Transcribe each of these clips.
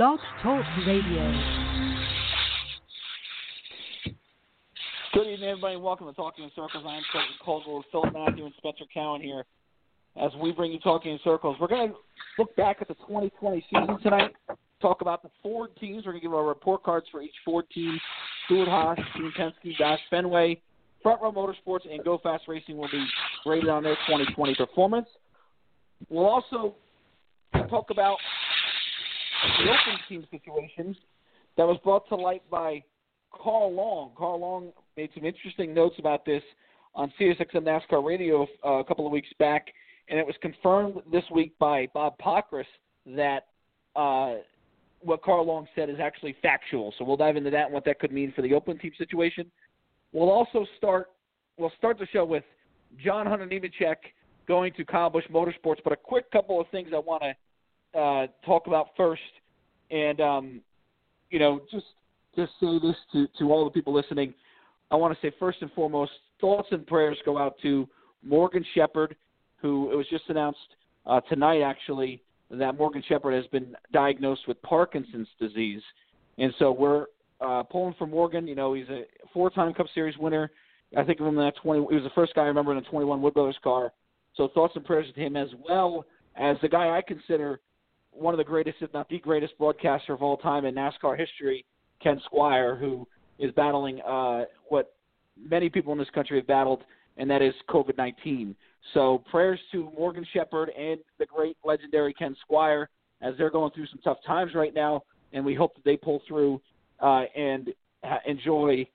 Blog Talk Radio. Good evening, everybody. Welcome to Talking in Circles. I'm Clayton Caldwell, Phil Matthew, and Spencer Cowan here as we bring you Talking in Circles. We're going to look back at the 2020 season tonight, talk about the four teams. We're going to give our report cards for each four teams. Stewart-Haas, Team Penske, Roush Fenway, Front Row Motorsports, and Go Fas Racing will be graded on their 2020 performance. We'll also talk about the open team situation that was brought to light by Carl Long. Carl Long made some interesting notes about this on SiriusXM NASCAR Radio uh, a couple of weeks back, and it was confirmed this week by Bob Pockrass that uh, what Carl Long said is actually factual. So we'll dive into that and what that could mean for the open team situation. We'll also start we'll start the show with John Hunter Nemechek going to Kyle Busch Motorsports, but a quick couple of things I want to uh, talk about first, and um, you know just just say this to, to all the people listening. I want to say first and foremost, thoughts and prayers go out to Morgan Shepherd, who it was just announced uh, tonight actually that Morgan Shepherd has been diagnosed with Parkinson's disease, and so we're uh, pulling for Morgan. You know, he's a four-time Cup Series winner. I think of him in that 20. He was the first guy I remember in a 21 Wood Brothers car. So thoughts and prayers to him as well as the guy I consider one of the greatest, if not the greatest, broadcaster of all time in NASCAR history, Ken Squier, who is battling uh, what many people in this country have battled, and that is COVID 19. So prayers to Morgan Shepherd and the great legendary Ken Squier as they're going through some tough times right now, and we hope that they pull through uh, and enjoy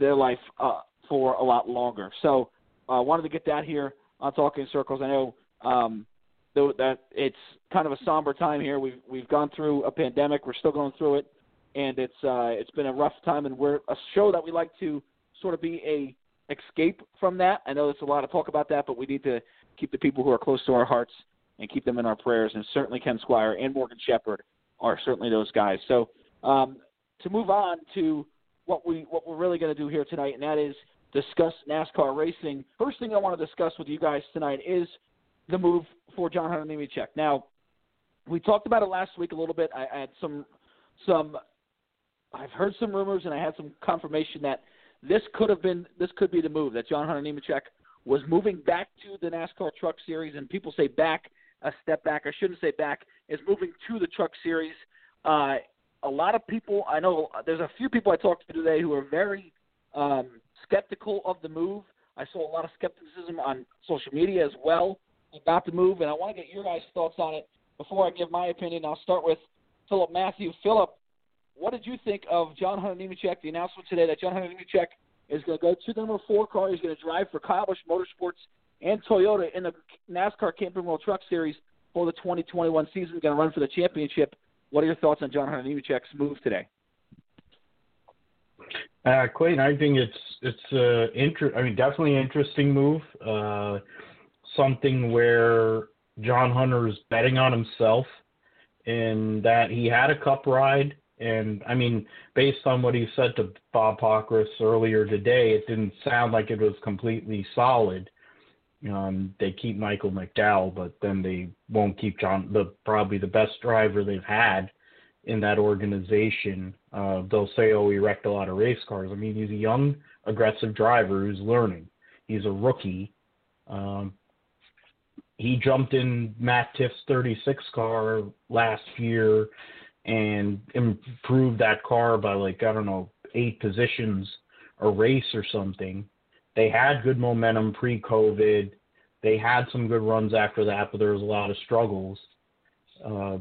their life uh, for a lot longer. So I uh, wanted to get that here on Talking Circles. I know um, though that it's kind of a somber time here. We've we've gone through a pandemic. We're still going through it and it's uh, it's been a rough time, and we're a show that we like to sort of be a escape from that. I know there's a lot of talk about that, but we need to keep the people who are close to our hearts and keep them in our prayers. And certainly Ken Squier and Morgan Shepherd are certainly those guys. So um, to move on to what we what we're really going to do here tonight, and that is discuss NASCAR racing. First thing I want to discuss with you guys tonight is the move for John Hunter Nemechek. Now, we talked about it last week a little bit. I, I had some some I've heard some rumors and I had some confirmation that this could have been this could be the move that John Hunter Nemechek was moving back to the NASCAR Truck Series, and people say back a step back. I shouldn't say back. Is moving to the Truck Series. Uh, a lot of people I know. There's a few people I talked to today who are very um, skeptical of the move. I saw a lot of skepticism on social media as well about to move, and I want to get your guys' thoughts on it before I give my opinion. I'll start with Philip Matthew. Philip, what did you think of John Hunter Nemechek? The announcement today that John Hunter Nemechek is going to go to the number four car. He's going to drive for Kyle Busch Motorsports and Toyota in the NASCAR Camping World Truck Series for the 2021 season. Going to run for the championship. What are your thoughts on John Hunter Nemechek's move today? Uh, Clayton, I think it's it's uh, inter- I mean, definitely an interesting move. Uh, something where John Hunter is betting on himself, and that he had a Cup ride and I mean, based on what he said to Bob Pockrass earlier today, it didn't sound like it was completely solid. Um, they keep Michael McDowell, but then they won't keep John, the probably the best driver they've had in that organization. Uh, they'll say, "Oh, he wrecked a lot of race cars." I mean, he's a young, aggressive driver who's learning. He's a rookie. Um, he jumped in Matt Tifft's 36 car last year and improved that car by like I don't know eight positions a race or something. They had good momentum pre-COVID. They had some good runs after that, but there was a lot of struggles. Uh,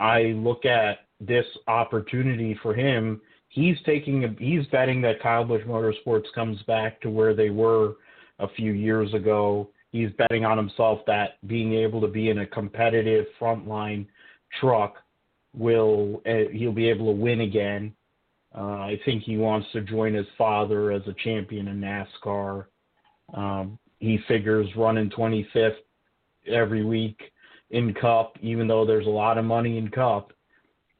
I look at this opportunity for him. He's taking a, he's betting that Kyle Busch Motorsports comes back to where they were a few years ago. He's betting on himself that being able to be in a competitive frontline truck will uh, he'll be able to win again. Uh, I think he wants to join his father as a champion in NASCAR. Um, he figures running 25th every week in Cup, even though there's a lot of money in Cup.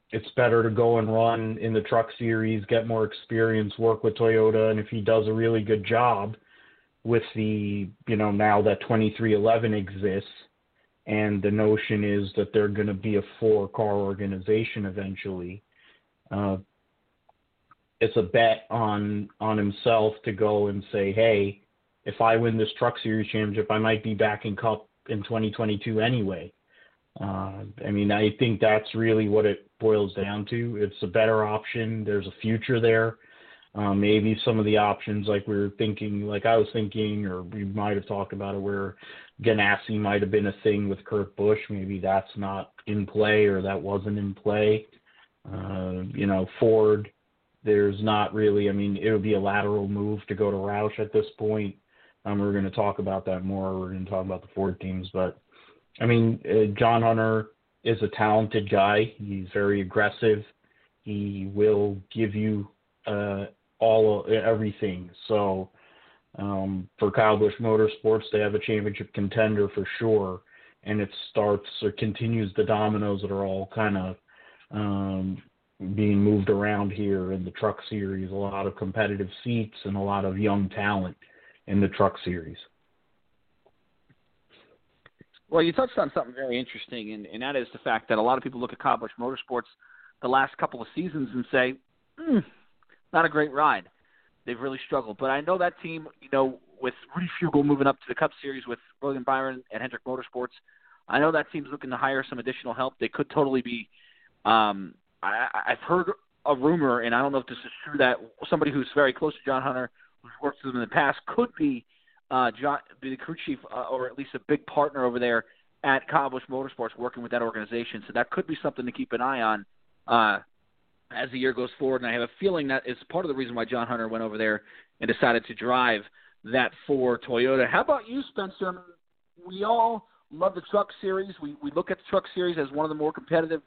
It's better to go and run in the Truck Series, get more experience, work with Toyota, and if he does a really good job with the, you know, now that 2311 exists, and the notion is that they're going to be a four car organization eventually. Uh, it's a bet on on himself to go and say, hey, if I win this Truck Series championship, I might be back in Cup in 2022 anyway. Uh, I mean, I think that's really what it boils down to. It's a better option. There's a future there. Uh, maybe some of the options, like we were thinking, like I was thinking, or we might have talked about it, where Ganassi might have been a thing with Kurt Busch. Maybe that's not in play, or that wasn't in play. Uh, you know, Ford. There's not really. I mean, it would be a lateral move to go to Roush at this point. Um, we're going to talk about that more. We're going to talk about the Ford teams, but I mean, uh, John Hunter is a talented guy. He's very aggressive. He will give you uh, all of everything. So um, for Kyle Busch Motorsports, they have a championship contender for sure, and it starts or continues the dominoes that are all kind of um, being moved around here in the Truck Series. A lot of competitive seats and a lot of young talent in the Truck Series. Well, you touched on something very interesting, and, and that is the fact that a lot of people look at Kyle Busch Motorsports the last couple of seasons and say, mm, not a great ride. They've really struggled. But I know that team, you know, with Rudy Fugle moving up to the Cup Series with William Byron and Hendrick Motorsports, I know that team's looking to hire some additional help. They could totally be. Um, I, I've heard a rumor, and I don't know if this is true, that somebody who's very close to John Hunter, who's worked with him in the past, could be uh, John, be the crew chief, uh, or at least a big partner over there at Busch Motorsports, working with that organization. So that could be something to keep an eye on uh, as the year goes forward. And I have a feeling that is part of the reason why John Hunter went over there and decided to drive that for Toyota. How about you, Spencer? We all love the Truck Series. We we look at the Truck Series as one of the more competitive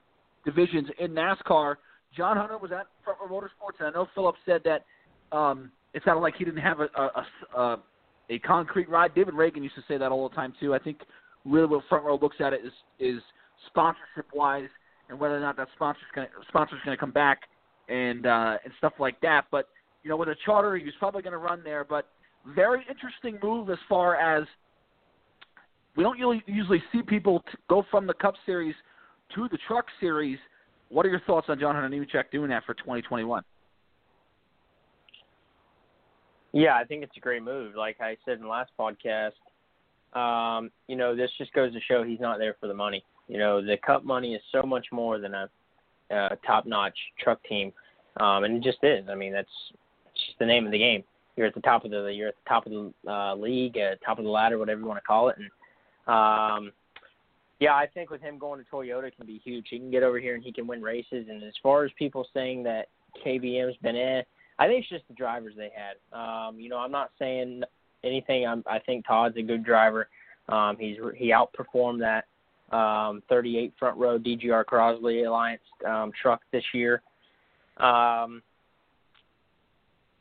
divisions in NASCAR. John Hunter was at Front Row Motorsports, and I know Philip said that um, it sounded like he didn't have a, a, a, a concrete ride. David Ragan used to say that all the time too. I think really what Front Row looks at it is is sponsorship wise and whether or not that sponsor's going sponsor's going to come back and uh, and stuff like that. But you know, with a charter, he's probably going to run there. But very interesting move as far as we don't usually usually see people t- go from the Cup Series to the Truck Series. What are your thoughts on John Hunter doing that for 2021? Yeah, I think it's a great move. Like I said in the last podcast, um, you know, this just goes to show he's not there for the money. You know, the Cup money is so much more than a, a top-notch truck team, um, and it just is. I mean, that's just the name of the game. You're at the top of the you're at the top of the uh, league, at top of the ladder, whatever you want to call it. And um, yeah, I think with him going to Toyota can be huge. He can get over here and he can win races. And as far as people saying that KBM's been eh, I think it's just the drivers they had. Um, you know, I'm not saying anything. I'm, I think Todd's a good driver. Um, he's he outperformed that um, 38 front row DGR Crosley Alliance um, truck this year. Um,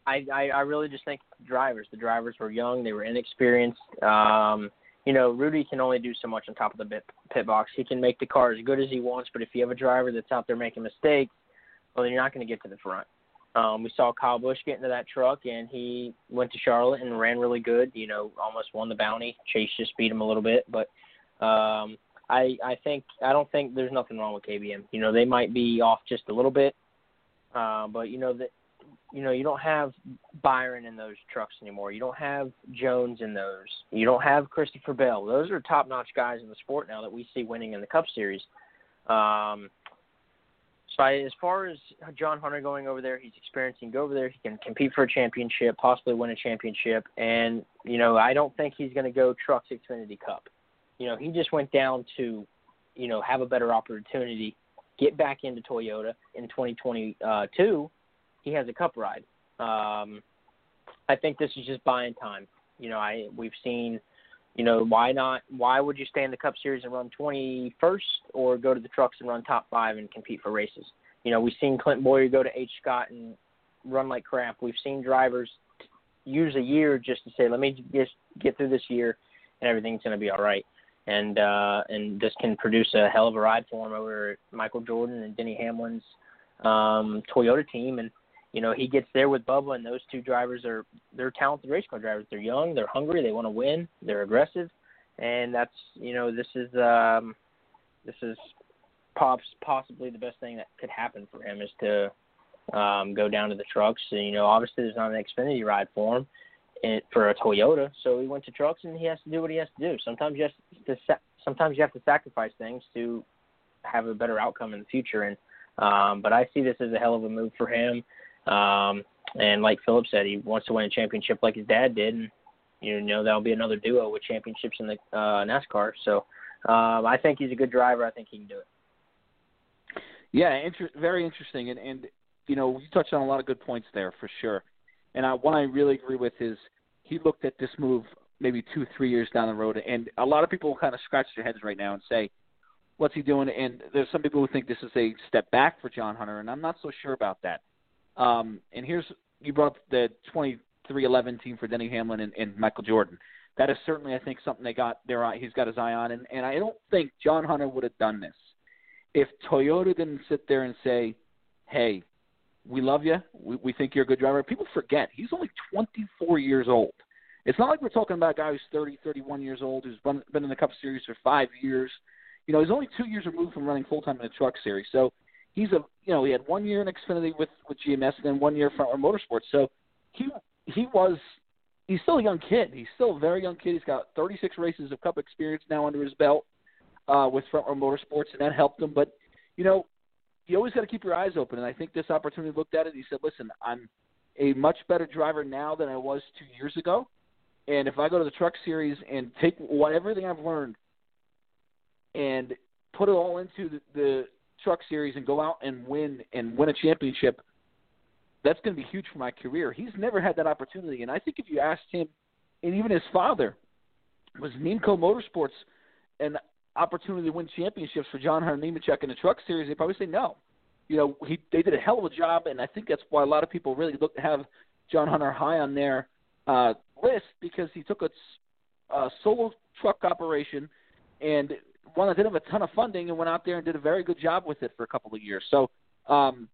I, I I really just think the drivers. The drivers were young. They were inexperienced. Um, you know, Rudy can only do so much on top of the pit, pit box. He can make the car as good as he wants, but if you have a driver that's out there making mistakes, well, then you're not going to get to the front. Um, we saw Kyle Busch get into that truck, and he went to Charlotte and ran really good. You know, almost won the bounty. Chase just beat him a little bit, but um, I I think I don't think there's nothing wrong with KBM. You know, they might be off just a little bit, uh, but you know that you know you don't have Byron in those trucks anymore. You don't have Jones in those. You don't have Christopher Bell. Those are top-notch guys in the sport now that we see winning in the Cup Series. Um, so I, as far as John Hunter going over there, he's experiencing. Go over there, he can compete for a championship, possibly win a championship, and you know I don't think he's going to go Trucks Xfinity Cup. You know, he just went down to, you know, have a better opportunity, get back into Toyota in 2022. He has a Cup ride. Um, I think this is just buying time. You know, I we've seen you know, why not? Why would you stay in the Cup Series and run 21st, or go to the trucks and run top five and compete for races? You know, we've seen Clint Bowyer go to H. Scott and run like crap. We've seen drivers use a year just to say, let me just get through this year, and everything's going to be all right. And uh, and this can produce a hell of a ride for him over Michael Jordan and Denny Hamlin's um, Toyota team. And you know, he gets there with Bubba, and those two drivers are they're talented race car drivers. They're young, they're hungry, they want to win, they're aggressive, and that's you know this is um, this is pops possibly the best thing that could happen for him is to um, go down to the trucks. And, you know, obviously there's not an Xfinity ride for him in, for a Toyota, so he went to trucks, and he has to do what he has to do. Sometimes you have to sometimes you have to sacrifice things to have a better outcome in the future. And um, but I see this as a hell of a move for him. Um, and like Philip said, he wants to win a championship like his dad did, and you know that'll be another duo with championships in the uh, NASCAR. So um, I think he's a good driver. I think he can do it. Yeah, inter- very interesting, and and you know you touched on a lot of good points there for sure. And I, one I really agree with is he looked at this move maybe two, three years down the road, and a lot of people kind of scratch their heads right now and say, "What's he doing?" And there's some people who think this is a step back for John Hunter, and I'm not so sure about that. Um, and here's you brought up the 2311 team for Denny Hamlin and, and Michael Jordan. That is certainly, I think, something they got there. He's got his eye on, and, and I don't think John Hunter would have done this if Toyota didn't sit there and say, "Hey, we love you. We, we think you're a good driver." People forget he's only 24 years old. It's not like we're talking about a guy who's 30, 31 years old, who's been, been in the Cup Series for five years. You know, he's only two years removed from running full time in the Truck Series. So he's a you know he had one year in Xfinity with with GMS and then one year Front Row Motorsports. So he he was he's still a young kid. He's still a very young kid. He's got 36 races of Cup experience now under his belt uh, with Front Row Motorsports, and that helped him. But you know, you always got to keep your eyes open. And I think this opportunity looked at it. He said, "Listen, I'm a much better driver now than I was two years ago." And if I go to the Truck Series and take what everything I've learned and put it all into the, the Truck Series and go out and win and win a championship, that's going to be huge for my career. He's never had that opportunity, and I think if you asked him, and even his father, was Nemco Motorsports an opportunity to win championships for John Hunter Nemechek in the Truck Series? They probably say no. You know, he they did a hell of a job, and I think that's why a lot of people really look to have John Hunter high on their uh, list because he took a, a solo truck operation and one that didn't have a ton of funding and went out there and did a very good job with it for a couple of years. So, um,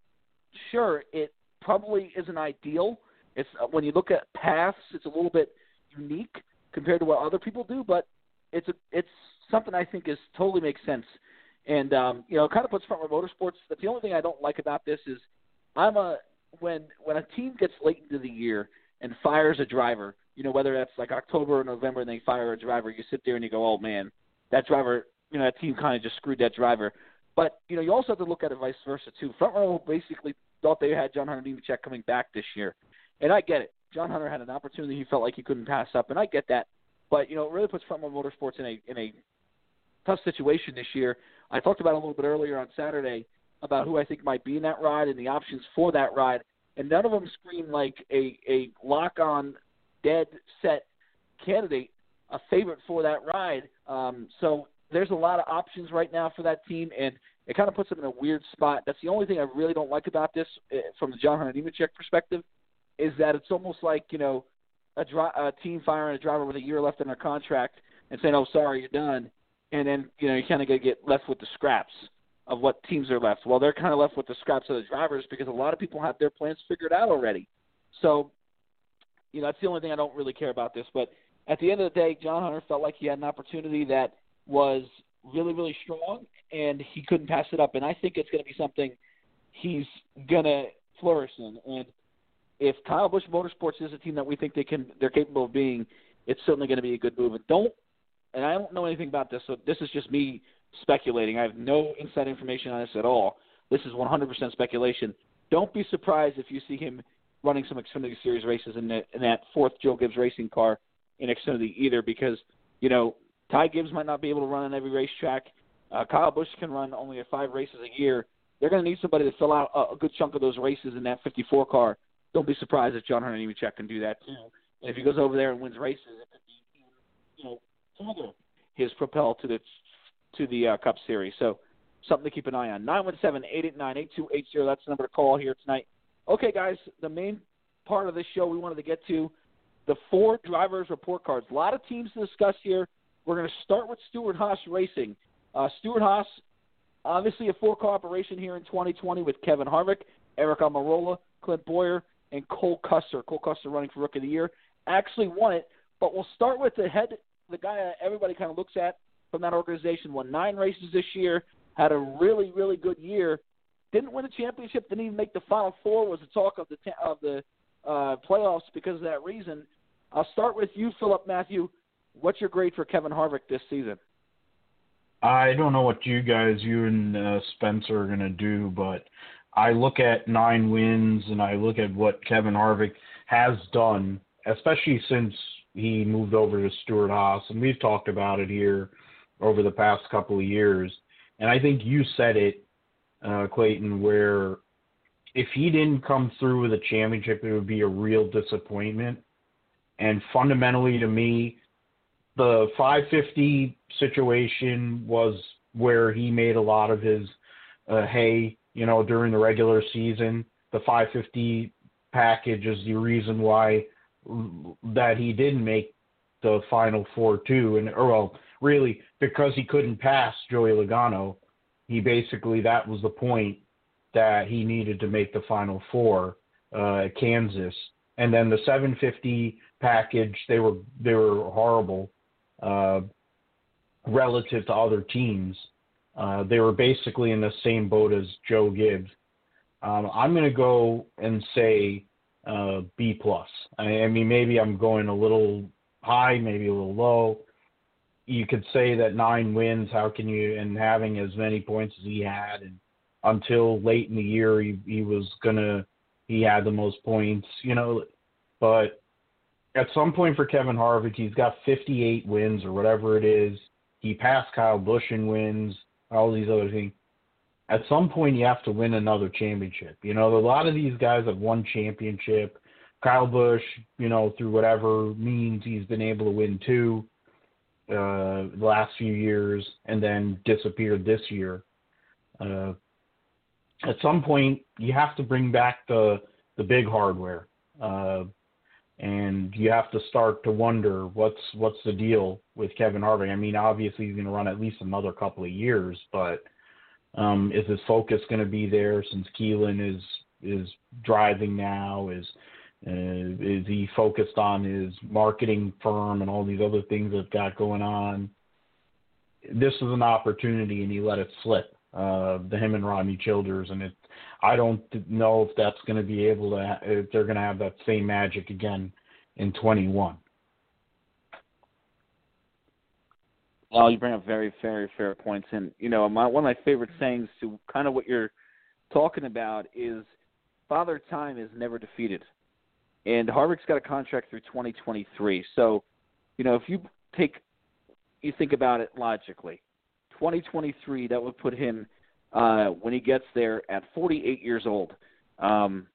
sure, it probably isn't ideal. It's uh, when you look at paths, it's a little bit unique compared to what other people do, but it's a, it's something I think is totally makes sense. And um, you know, it kind of puts Front Row Motorsports. That's the only thing I don't like about this is I'm a when when a team gets late into the year and fires a driver, you know, whether that's like October or November and they fire a driver, you sit there and you go, oh man, that driver you know that team kind of just screwed that driver. But you know you also have to look at it vice versa too. Front row basically thought they had John Hunter Nemechek coming back this year, and I get it. John Hunter had an opportunity he felt like he couldn't pass up, and I get that. But you know it really puts Front Row Motorsports in a in a tough situation this year. I talked about a little bit earlier on Saturday about who I think might be in that ride and the options for that ride, and none of them scream like a a lock on dead set candidate, a favorite for that ride. Um, so there's a lot of options right now for that team, and it kind of puts them in a weird spot. That's the only thing I really don't like about this, uh, from the John Hunter perspective, is that it's almost like you know a, dri- a team firing a driver with a year left in their contract and saying, "Oh, sorry, you're done," and then you know you kind of get left with the scraps of what teams are left. Well, they're kind of left with the scraps of the drivers because a lot of people have their plans figured out already. So, you know, that's the only thing I don't really care about this. But at the end of the day, John Hunter felt like he had an opportunity that was really, really strong, and he couldn't pass it up. And I think it's going to be something he's going to flourish in. And if Kyle Busch Motorsports is a team that we think they can, they're capable of being, it's certainly going to be a good move. And don't, and I don't know anything about this, so this is just me speculating. I have no inside information on this at all. This is 100% speculation. Don't be surprised if you see him running some Xfinity Series races in, the, in that fourth Joe Gibbs racing car in Xfinity either, because you know Ty Gibbs might not be able to run on every racetrack. Uh, Kyle Busch can run only five races a year. They're going to need somebody to fill out a, a good chunk of those races in that 54 car. Don't be surprised if John Hunter Nemechek can do that too. And if he goes over there and wins races, it could be you know further his propel to the to the uh, Cup Series. So something to keep an eye on. Nine one seven eight eight nine eight two eight zero. That's the number to call here tonight. Okay, guys, the main part of this show we wanted to get to the four drivers report cards. A lot of teams to discuss here. We're going to start with Stewart Haas Racing. Uh, Stewart Haas, obviously a four car operation here in 2020 with Kevin Harvick, Aric Almirola, Clint Bowyer, and Cole Custer. Cole Custer running for Rookie of the Year. Actually won it, but we'll start with the head, the guy everybody kind of looks at from that organization. Won nine races this year, had a really, really good year. Didn't win a championship, didn't even make the final four. Was the talk of the of the uh, playoffs because of that reason. I'll start with you, Philip Matthew. What's your grade for Kevin Harvick this season? I don't know what you guys, you and uh, Spencer, are going to do, but I look at nine wins and I look at what Kevin Harvick has done, especially since he moved over to Stewart Haas, and we've talked about it here over the past couple of years. And I think you said it, uh, Clayton, where if he didn't come through with a championship, it would be a real disappointment. And fundamentally, to me, the 550 situation was where he made a lot of his uh, hay, you know, during the regular season. The 550 package is the reason why that he didn't make the final four too, and or well, really because he couldn't pass Joey Logano, he basically that was the point that he needed to make the final four uh, at Kansas, and then the 750 package they were they were horrible uh, relative to other teams. Uh, they were basically in the same boat as Joe Gibbs. Um, I'm going to go and say uh, B plus. I, I mean, maybe I'm going a little high, maybe a little low. You could say that nine wins. How can you? And having as many points as he had, and until late in the year, he, he was gonna. He had the most points, you know. But at some point for Kevin Harvick, he's got 58 wins or whatever it is. He passed Kyle Busch in wins, all these other things. At some point, you have to win another championship. You know, a lot of these guys have won championship. Kyle Busch, you know, through whatever means, he's been able to win two uh, the last few years, and then disappeared this year. Uh, at some point, you have to bring back the the big hardware. Uh, and you have to start to wonder what's what's the deal with Kevin Harvick. I mean, obviously he's going to run at least another couple of years, but um, is his focus going to be there since Keelan is is driving now? Is uh, is he focused on his marketing firm and all these other things that got going on? This is an opportunity, and he let it slip. Uh, the him and Rodney Childers, and it I don't know if that's going to be able to, if they're going to have that same magic again in 21. Well, you bring up very, very fair points, and you know, my, one of my favorite sayings to kind of what you're talking about is, "Father Time is never defeated," and Harvick's got a contract through 2023. So, you know, if you take, you think about it logically, 2023 that would put him uh, when he gets there at 48 years old. Um,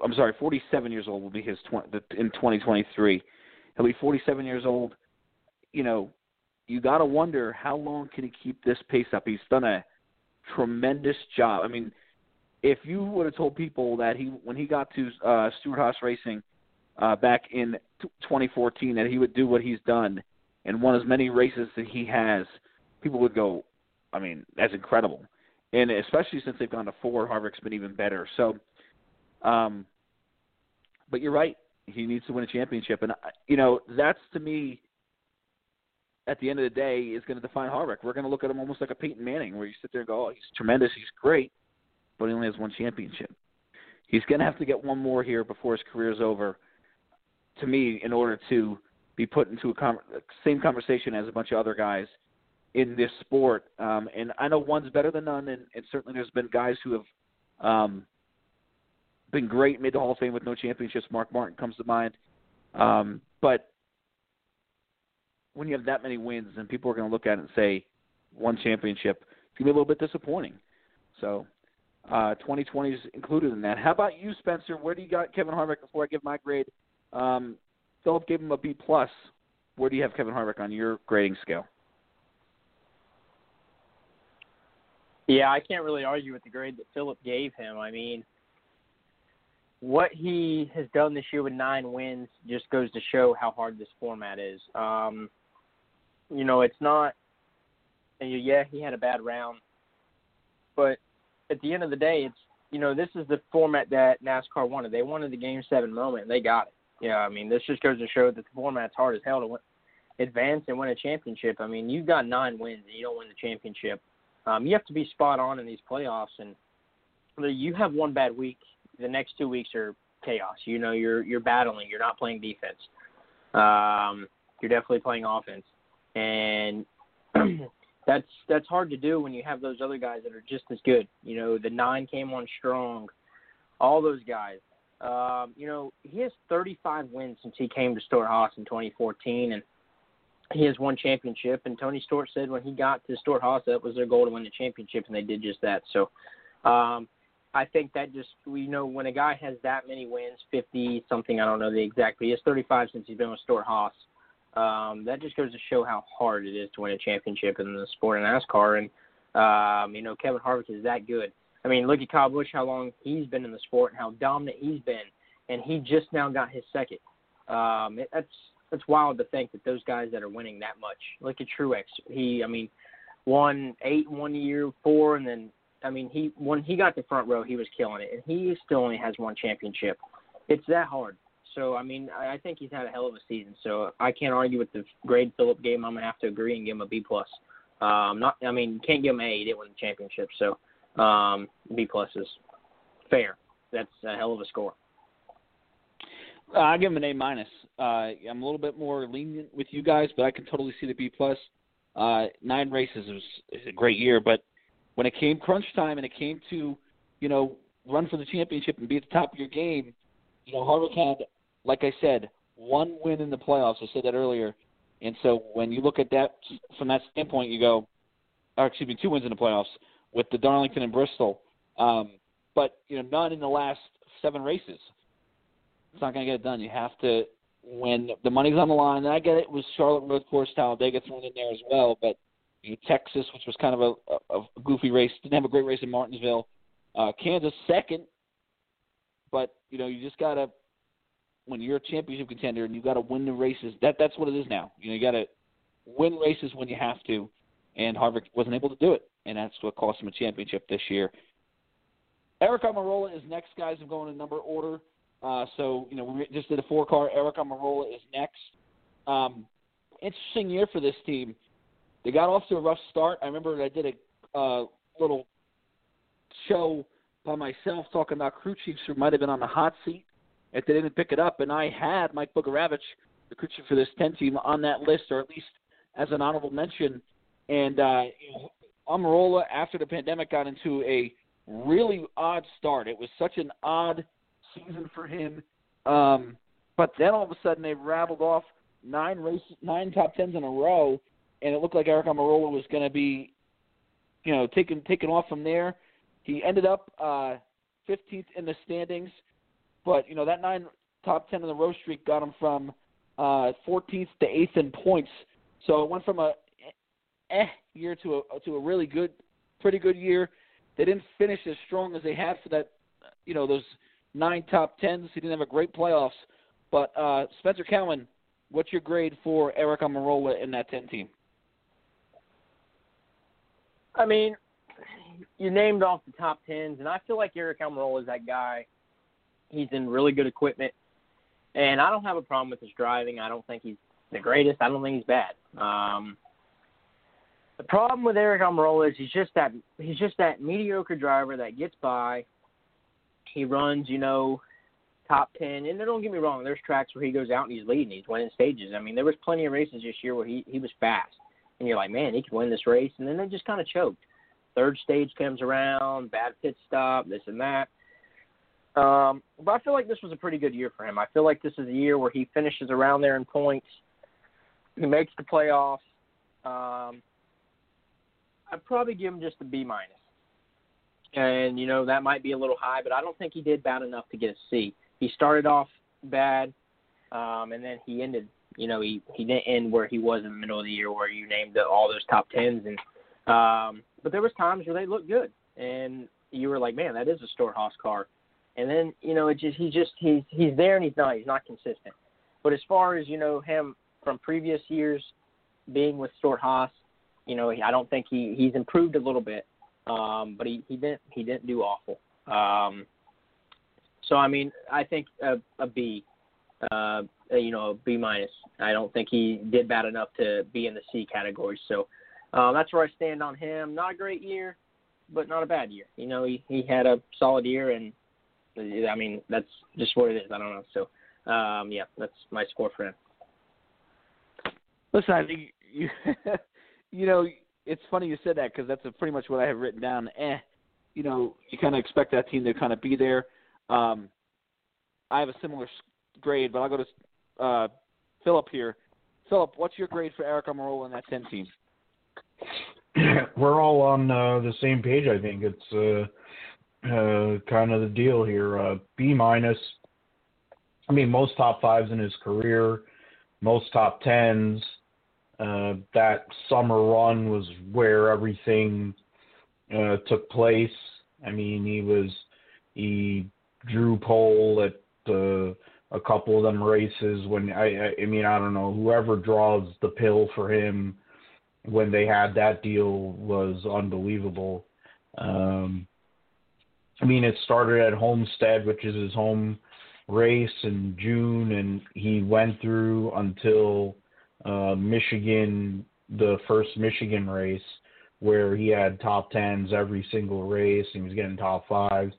I'm sorry, 47 years old will be his tw- in 2023. He'll be 47 years old. You know, you got to wonder how long can he keep this pace up. He's done a tremendous job. I mean, if you would have told people that he when he got to uh, Stewart Haas Racing uh, back in t- 2014 that he would do what he's done and won as many races that he has, people would go, I mean, that's incredible. And especially since they've gone to four, Harvick's been even better. So, um, but you're right. He needs to win a championship, and you know that's to me. At the end of the day, is going to define Harvick. We're going to look at him almost like a Peyton Manning, where you sit there and go, "Oh, he's tremendous, he's great," but he only has one championship. He's going to have to get one more here before his career is over. To me, in order to be put into a com- same conversation as a bunch of other guys in this sport. Um, and I know one's better than none, and, and certainly there's been guys who have um, been great, made the Hall of Fame with no championships. Mark Martin comes to mind. Um, but when you have that many wins, and people are going to look at it and say, one championship, it's going to be a little bit disappointing. So uh, 2020 is included in that. How about you, Spencer? Where do you got Kevin Harvick before I give my grade? Um, Philip gave him a B plus. where do you have Kevin Harvick on your grading scale? Yeah, I can't really argue with the grade that Philip gave him. I mean, what he has done this year with nine wins just goes to show how hard this format is. Um, you know, it's not. Yeah, he had a bad round, but at the end of the day, it's you know this is the format that NASCAR wanted. They wanted the Game Seven moment, and they got it. Yeah, I mean, this just goes to show that the format's hard as hell to win, advance and win a championship. I mean, you've got nine wins and you don't win the championship. Um, you have to be spot on in these playoffs, and you have one bad week the next two weeks are chaos. You know, you're you're battling. You're not playing defense. Um, you're definitely playing offense, and that's that's hard to do when you have those other guys that are just as good. You know, the nine came on strong. All those guys. Um, you know, he has 35 wins since he came to Stewart-Haas in 2014, and he has won championship. And Tony Stewart said when he got to Stewart-Haas, that was their goal to win the championship, and they did just that. So, um, I think that just we know when a guy has that many wins, fifty something, I don't know the exact, but he has thirty five since he's been with Stewart-Haas. Um, that just goes to show how hard it is to win a championship in the sport of NASCAR, and um, you know Kevin Harvick is that good. I mean, look at Kyle Busch, how long he's been in the sport and how dominant he's been, and he just now got his second. Um, it, that's that's wild to think that those guys that are winning that much. Look at Truex. He, I mean, won eight one year, four, and then I mean, he when he got the front row, he was killing it, and he still only has one championship. It's that hard. So I mean, I, I think he's had a hell of a season. So I can't argue with the grade Philip game. I'm gonna have to agree and give him a B plus. Um, not, I mean, can't give him A. He didn't win the championship, so um, B plus is fair. That's a hell of a score. I give him an A minus. Uh, I'm a little bit more lenient with you guys, but I can totally see the B plus. Uh, nine races was is a great year, but when it came crunch time and it came to, you know, run for the championship and be at the top of your game, you know, Harvick had, like I said, one win in the playoffs. I said that earlier. And so when you look at that from that standpoint, you go, or excuse me, two wins in the playoffs with the Darlington and Bristol. Um, but, you know, none in the last seven races. It's not going to get it done. You have to, when the money's on the line, and I get it, was Charlotte Road Course, Talladega thrown in there as well, but – Texas, which was kind of a, a, a goofy race, didn't have a great race in Martinsville. Uh, Kansas second, but you know you just gotta when you're a championship contender and you got to win the races. That that's what it is now. You know you got to win races when you have to, and Harvick wasn't able to do it, and that's what cost him a championship this year. Aric Almirola is next, guys. I'm going in number order. Uh, so you know we just did a four car. Aric Almirola is next. Um, interesting year for this team. They got off to a rough start. I remember I did a uh, little show by myself talking about crew chiefs who might have been on the hot seat if they didn't pick it up, and I had Mike Bugarewicz, the chief for this 10 team, on that list, or at least as an honorable mention. And uh, Almirola, after the pandemic, got into a really odd start. It was such an odd season for him. Um, but then all of a sudden they rattled off nine races, nine top tens in a row, and it looked like Aric Almirola was going to be, you know, taken taken off from there. He ended up uh, 15th in the standings, but you know that nine top 10 in the row streak got him from uh, 14th to 8th in points. So it went from a eh year to a to a really good, pretty good year. They didn't finish as strong as they had for that, you know, those nine top tens. He didn't have a great playoffs. But uh, Spencer Cowan, what's your grade for Aric Almirola in that 10 team? I mean, you named off the top tens, and I feel like Aric Almirola is that guy. He's in really good equipment, and I don't have a problem with his driving. I don't think he's the greatest. I don't think he's bad. Um, the problem with Aric Almirola is he's just that he's just that mediocre driver that gets by. He runs, you know, top ten, and don't get me wrong. There's tracks where he goes out and he's leading, he's winning stages. I mean, there was plenty of races this year where he he was fast and you're like, man, he could win this race, and then they just kind of choked. Third stage comes around, bad pit stop, this and that. Um, but I feel like this was a pretty good year for him. I feel like this is a year where he finishes around there in points. He makes the playoffs. Um, I'd probably give him just a B minus. And you know that might be a little high, but I don't think he did bad enough to get a C. He started off bad, um, and then he ended you know, he he didn't end where he was in the middle of the year, where you named the, all those top tens, and um, but there was times where they looked good, and you were like, man, that is a Stewart-Haas car. And then you know, it just he just he's he's there and he's not he's not consistent. But as far as you know him from previous years being with Stewart-Haas, you know, I don't think he he's improved a little bit, um, but he he didn't he didn't do awful. Um, so I mean, I think a, a B, uh, you know, a B minus. I don't think he did bad enough to be in the C category. So uh, that's where I stand on him. Not a great year, but not a bad year. You know, he he had a solid year, and I mean that's just what it is. I don't know. So um, yeah, that's my score for him. Listen, I think you, you know, it's funny you said that because that's a, pretty much what I have written down. Eh, you know, you kind of expect that team to kind of be there. Um, I have a similar grade, but I'll go to uh, Philip here. Philip, what's your grade for Aric Almirola in that 10 team? We're all on uh, the same page, I think. It's uh, uh, kind of the deal here. Uh, B minus. I mean, most top fives in his career, most top tens. Uh, that summer run was where everything uh, took place. I mean, he was he drew pole at uh, a couple of them races when I, I I mean I don't know whoever draws the pill for him when they had that deal was unbelievable. Um, I mean it started at Homestead, which is his home race in June, and he went through until uh, Michigan, the first Michigan race, where he had top tens every single race. And he was getting top fives.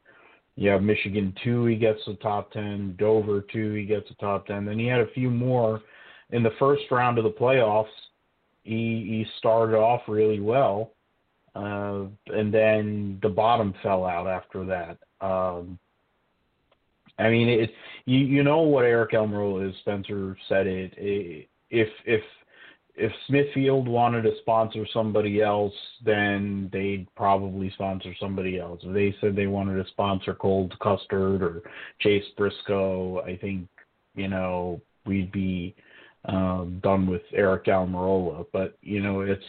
Have Michigan two, he gets the top ten. Dover two, he gets the top ten. Then he had a few more in the first round of the playoffs. He he started off really well, uh, and then the bottom fell out after that. Um, I mean, it you you know what Aric Almirola is. Spencer said it, it. If if if Smithfield wanted to sponsor somebody else, then they'd probably sponsor somebody else. If they said they wanted to sponsor Cole Custer or Chase Briscoe, I think you know we'd be um, done with Aric Almirola. But you know, it's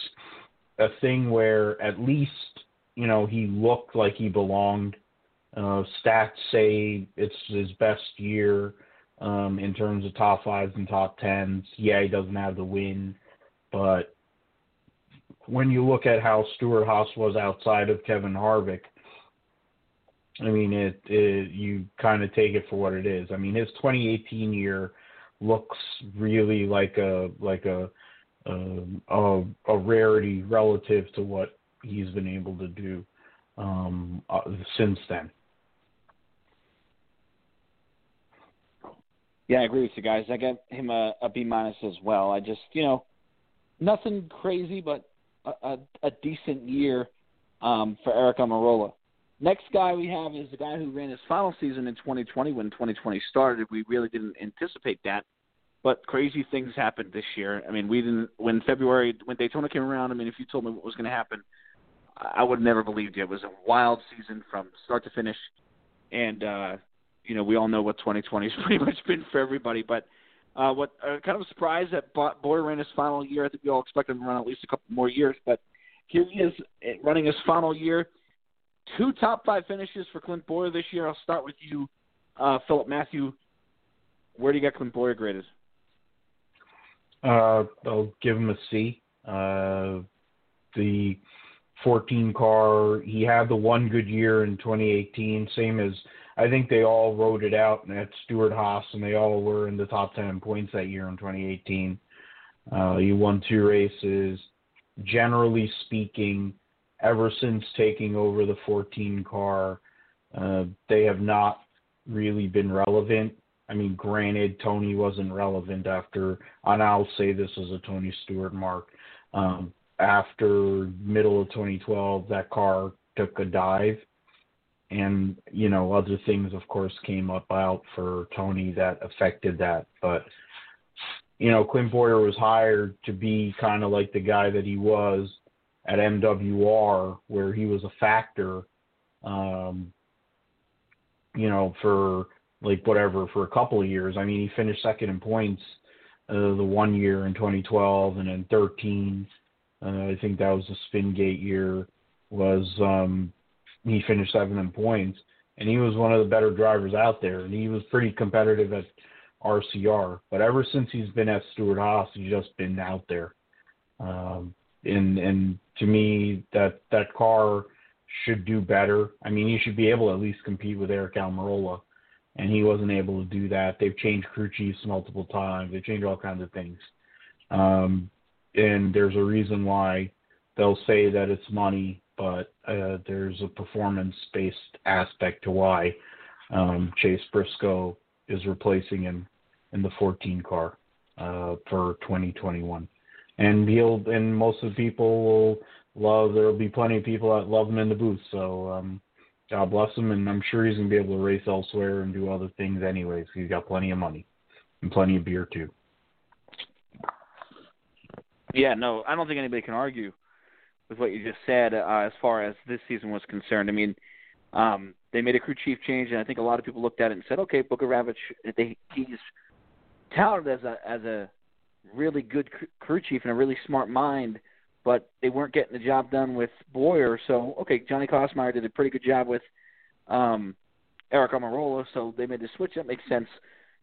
a thing where at least you know he looked like he belonged. Uh, stats say it's his best year um, in terms of top fives and top tens. Yeah, he doesn't have the win but when you look at how Stewart-Haas was outside of Kevin Harvick, I mean, it, it you kind of take it for what it is. I mean, his 2018 year looks really like a like a a, a rarity relative to what he's been able to do um, uh, since then. Yeah, I agree with you guys. I get him a, a B minus as well. I just, you know, nothing crazy, but a, a, a decent year um, for Aric Almirola. Next guy we have is the guy who ran his final season in 2020 when 2020 started. We really didn't anticipate that, but crazy things happened this year. I mean, we didn't when February when Daytona came around. I mean, if you told me what was going to happen, I would have never believed you. It was a wild season from start to finish, and uh, you know we all know what 2020 has pretty much been for everybody. But uh, what uh, kind of a surprise that Bowyer ran his final year. I think we all expect him to run at least a couple more years, but here he is eh, running his final year. Two top five finishes for Clint Bowyer this year. I'll start with you, uh, Philip Matthew. Where do you get Clint Bowyer graded? Uh, I'll give him a C. Uh, the 14 car, he had the one good year in 2018, same as I think they all wrote it out at Stewart-Haas, and they all were in the top 10 points that year in 2018. Uh, he won two races. Generally speaking, ever since taking over the 14 car, uh, they have not really been relevant. I mean, granted, Tony wasn't relevant after, and I'll say this as a Tony Stewart mark. Um, after middle of 2012, that car took a dive and you know other things of course came up out for Tony that affected that but you know Clint Bowyer was hired to be kind of like the guy that he was at MWR where he was a factor um you know for like whatever for a couple of years I mean he finished second in points uh, the one year in 2012, and then 13. Uh, I think that was the Spingate year. Was um, he finished seventh in points, and he was one of the better drivers out there, and he was pretty competitive at RCR. But ever since he's been at Stewart Haas, he's just been out there. Um, and and to me, that that car should do better. I mean, he should be able to at least compete with Aric Almirola, and he wasn't able to do that. They've changed crew chiefs multiple times. They changed all kinds of things, um, and there's a reason why they'll say that it's money, but uh, there's a performance-based aspect to why um, Chase Briscoe is replacing him in the 14 car uh, for 2021 and he'll and most of the people will love. There will be plenty of people that love him in the booth. So um, God bless him, and I'm sure he's gonna be able to race elsewhere and do other things anyways. He's got plenty of money and plenty of beer too. Yeah, no, I don't think anybody can argue with what you just said uh, as far as this season was concerned. I mean, um, they made a crew chief change, and I think a lot of people looked at it and said, "Okay, Bugarewicz, they, he's touted as a as a really good crew chief and a really smart mind, but they weren't getting the job done with Bowyer. So okay, Johnny Klausmeier did a pretty good job with um, Aric Almirola, so they made the switch. That makes sense.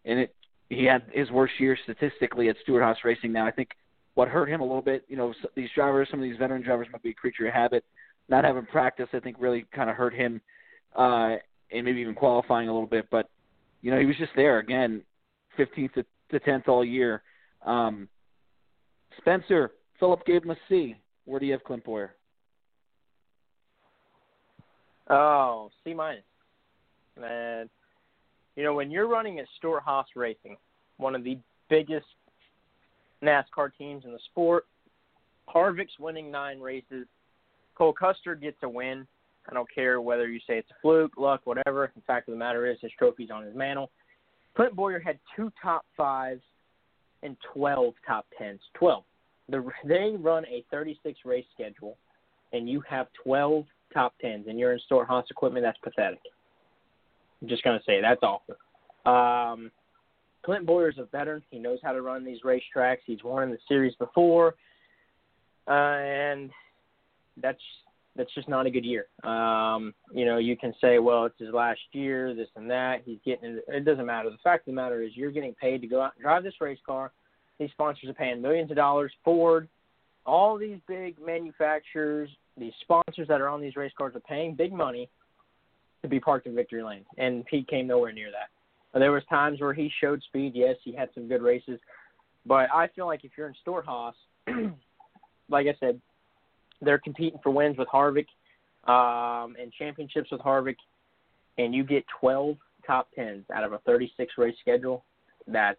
And it he had his worst year statistically at Stewart Haas Racing. Now I think what hurt him a little bit, you know, these drivers, some of these veteran drivers might be a creature of habit. Not having practice, I think, really kind of hurt him, uh, and maybe even qualifying a little bit. But you know, he was just there again, 15th to, to 10th all year. Um, Spencer, Philip gave him a C. Where do you have Clint Bowyer? Oh, C minus. Man, you know when you're running at Stewart Haas Racing, one of the biggest NASCAR teams in the sport, Harvick's winning nine races. Cole Custer gets a win. I don't care whether you say it's a fluke, luck, whatever. The fact of the matter is his trophy's on his mantle. Clint Bowyer had two top fives and 12 top 10s. 12. The, they run a 36 race schedule, and you have 12 top 10s, and you're in Stewart Haas equipment. That's pathetic. I'm just to say that's awful. Um, Clint Bowyer's a veteran. He knows how to run these racetracks. He's won in the series before, uh, and that's that's just not a good year. Um, you know, you can say, well, it's his last year, this and that. He's getting it doesn't matter. The fact of the matter is, you're getting paid to go out and drive this race car. These sponsors are paying millions of dollars. Ford, all these big manufacturers, these sponsors that are on these race cars are paying big money to be parked in victory lane, and he came nowhere near that. There was times where he showed speed. Yes, he had some good races, but I feel like if you're in Haas, like I said, they're competing for wins with Harvick um, and championships with Harvick, and you get 12 top tens out of a 36 race schedule. That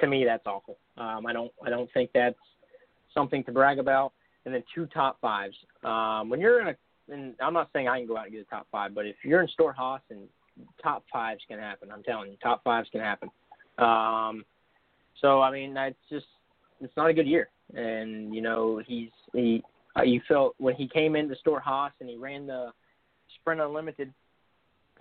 to me, that's awful. Um, I don't I don't think that's something to brag about. And then two top fives. Um, when you're in a, and I'm not saying I can go out and get a top five, but if you're in Haas and top fives can happen, I'm telling you, top fives can happen. Um, so I mean, that's just it's not a good year, and you know he's he uh, you felt when he came into Haas and he ran the Sprint Unlimited,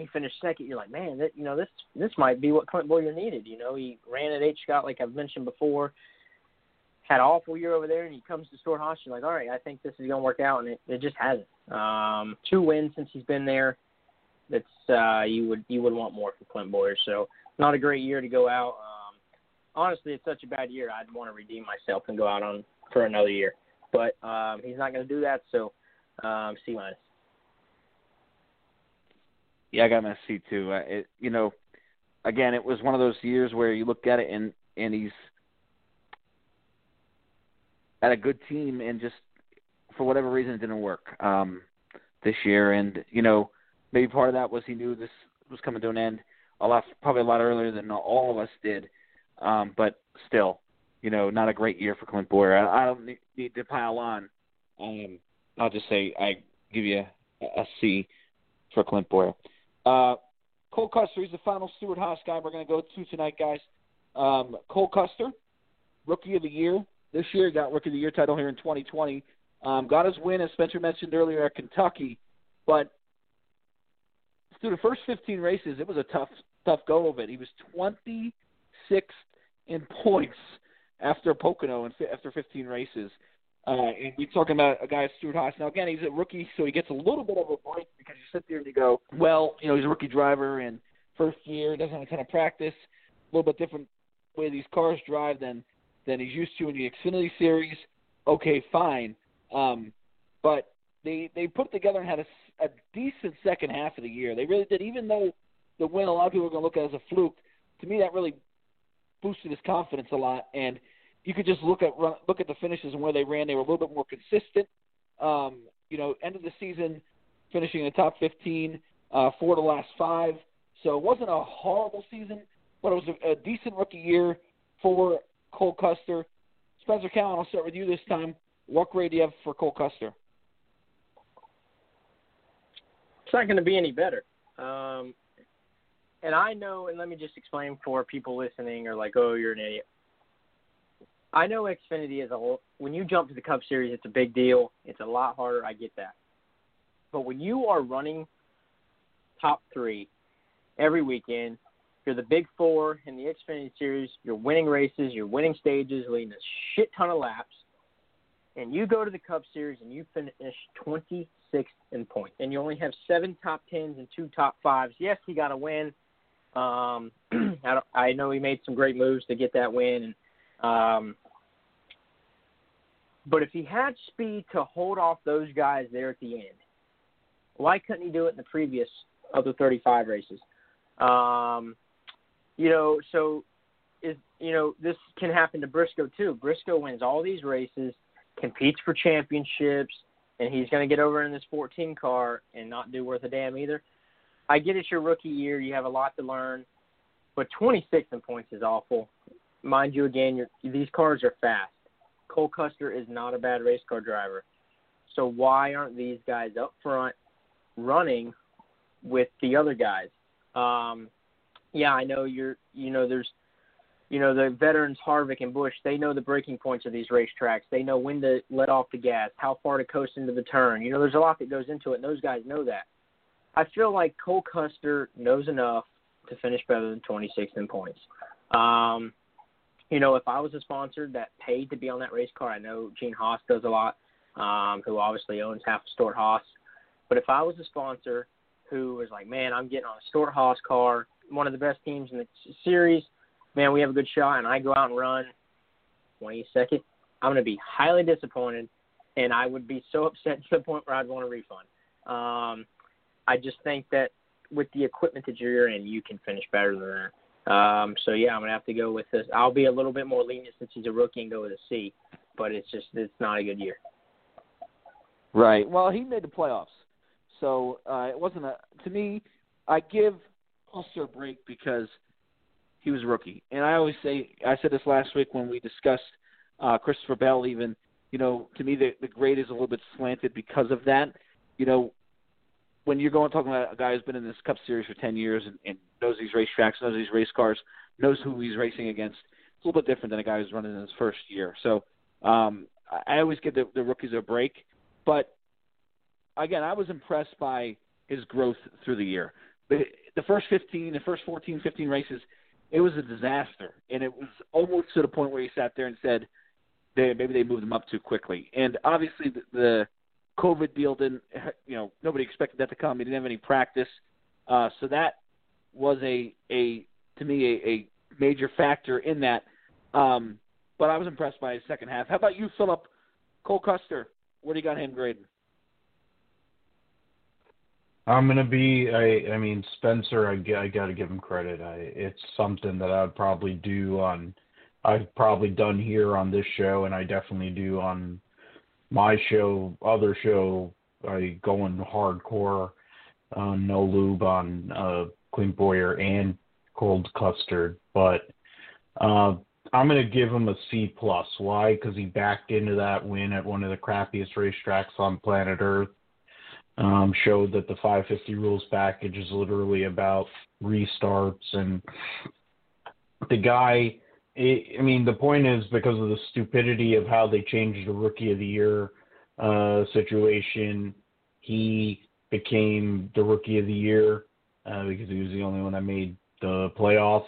he finished second. You're like, man, that you know this this might be what Clint Bowyer needed. You know, he ran at H Scott like I've mentioned before, had an awful year over there, and he comes to Stewart Haas. You're like, all right, I think this is gonna work out, and it, it just hasn't. Um, two wins since he's been there. That's uh, you would you would want more from Clint Bowyer. So not a great year to go out. Um, honestly, it's such a bad year. I'd want to redeem myself and go out on for another year but um, he's not going to do that. So um, C minus. Yeah, I got C too. It, you know, again, it was one of those years where you look at it and and he's at a good team and just for whatever reason it didn't work um, this year. And you know, maybe part of that was he knew this was coming to an end a lot, probably a lot earlier than all of us did. Um, but still, you know, not a great year for Clint Bowyer. I, I don't need, need to pile on. Um, I'll just say I give you a, a C for Clint Bowyer. Uh, Cole Custer, he's the final Stewart Haas guy we're going to go to tonight, guys. Um, Cole Custer, Rookie of the Year. This year, got Rookie of the Year title here in 2020. Um, got his win, as Spencer mentioned earlier, at Kentucky. But through the first 15 races, it was a tough, tough go of it. He was 26th in points after Pocono and after 15 races. Uh, and we're talking about a guy, Stewart-Haas. Now, again, he's a rookie, so he gets a little bit of a break because you sit there and you go, well, you know, he's a rookie driver and first year, doesn't have a ton of practice, a little bit different way these cars drive than than he's used to in the Xfinity Series. Okay, fine, um, but they they put together and had a, a decent second half of the year. They really did, even though the win a lot of people are going to look at as a fluke. To me, that really boosted his confidence a lot, and you could just look at look at the finishes and where they ran. They were a little bit more consistent. Um, you know, end of the season, finishing in the top 15, uh, four the last five. So it wasn't a horrible season, but it was a, a decent rookie year for Cole Custer. Spencer Cowan, I'll start with you this time. What grade do you have for Cole Custer? It's not going to be any better. Um, and I know, and let me just explain for people listening or like, oh, you're an idiot. I know Xfinity is a whole. When you jump to the Cup Series, it's a big deal. It's a lot harder. I get that. But when you are running top three every weekend, you're the big four in the Xfinity Series. You're winning races. You're winning stages, leading a shit ton of laps. And you go to the Cup Series and you finish 26th in points, and you only have seven top tens and two top fives. Yes, he got a win. Um, I, I know he made some great moves to get that win, and um, but if he had speed to hold off those guys there at the end, why couldn't he do it in the previous other 35 races? Um, you know, so is you know this can happen to Briscoe too. Briscoe wins all these races, competes for championships, and he's going to get over in this 14 car and not do worth a damn either. I get it's your rookie year; you have a lot to learn, but 26 in points is awful. Mind you, again, these cars are fast. Cole Custer is not a bad race car driver. So why aren't these guys up front running with the other guys? Um, yeah, I know you're. You know, there's, you know, the veterans Harvick and Busch. They know the braking points of these racetracks. They know when to let off the gas, how far to coast into the turn. You know, there's a lot that goes into it, and those guys know that. I feel like Cole Custer knows enough to finish better than 26th in points. Um, you know, if I was a sponsor that paid to be on that race car, I know Gene Haas does a lot, um, who obviously owns half of Stewart-Haas. But if I was a sponsor who was like, man, I'm getting on a Stewart-Haas car, one of the best teams in the series, man, we have a good shot, and I go out and run 22nd, I'm going to be highly disappointed, and I would be so upset to the point where I'd want a refund. Um, I just think that with the equipment that you're in, you can finish better than that. Um, so yeah, I'm gonna have to go with this. I'll be a little bit more lenient since he's a rookie and go with a C, but it's just it's not a good year. Right. Well, he made the playoffs, so uh, it wasn't a. To me, I give Custer a break because he was a rookie, and I always say I said this last week when we discussed uh, Christopher Bell. Even you know, to me the the grade is a little bit slanted because of that. You know, when you're going talking about a guy who's been in this Cup Series for ten years and, and knows these racetracks, knows these race cars, knows who he's racing against, it's a little bit different than a guy who's running in his first year. So um, I always give the, the rookies a break, but again, I was impressed by his growth through the year. The, the first 15, the first 14, 15 races, it was a disaster, and it was almost to the point where he sat there and said, they, maybe they moved him up too quickly. And obviously, the, the COVID deal didn't, you know, nobody expected that to come. He didn't have any practice, uh, so that was a a to me a, a major factor in that. Um, but I was impressed by his second half. How about you, Philip? Cole Custer, where do you got him grading? I'm gonna be. I. I mean, Spencer. I, I got to give him credit. I. It's something that I'd probably do on. I've probably done here on this show, and I definitely do on my show, other show, I going hardcore, uh, no lube on uh, Clint Bowyer and Cold Custard, but uh, I'm going to give him a C plus. Why? Because he backed into that win at one of the crappiest racetracks on planet Earth. Um, showed that the 550 rules package is literally about restarts and the guy I mean, the point is because of the stupidity of how they changed the rookie of the year uh, situation, he became the rookie of the year uh, because he was the only one that made the playoffs.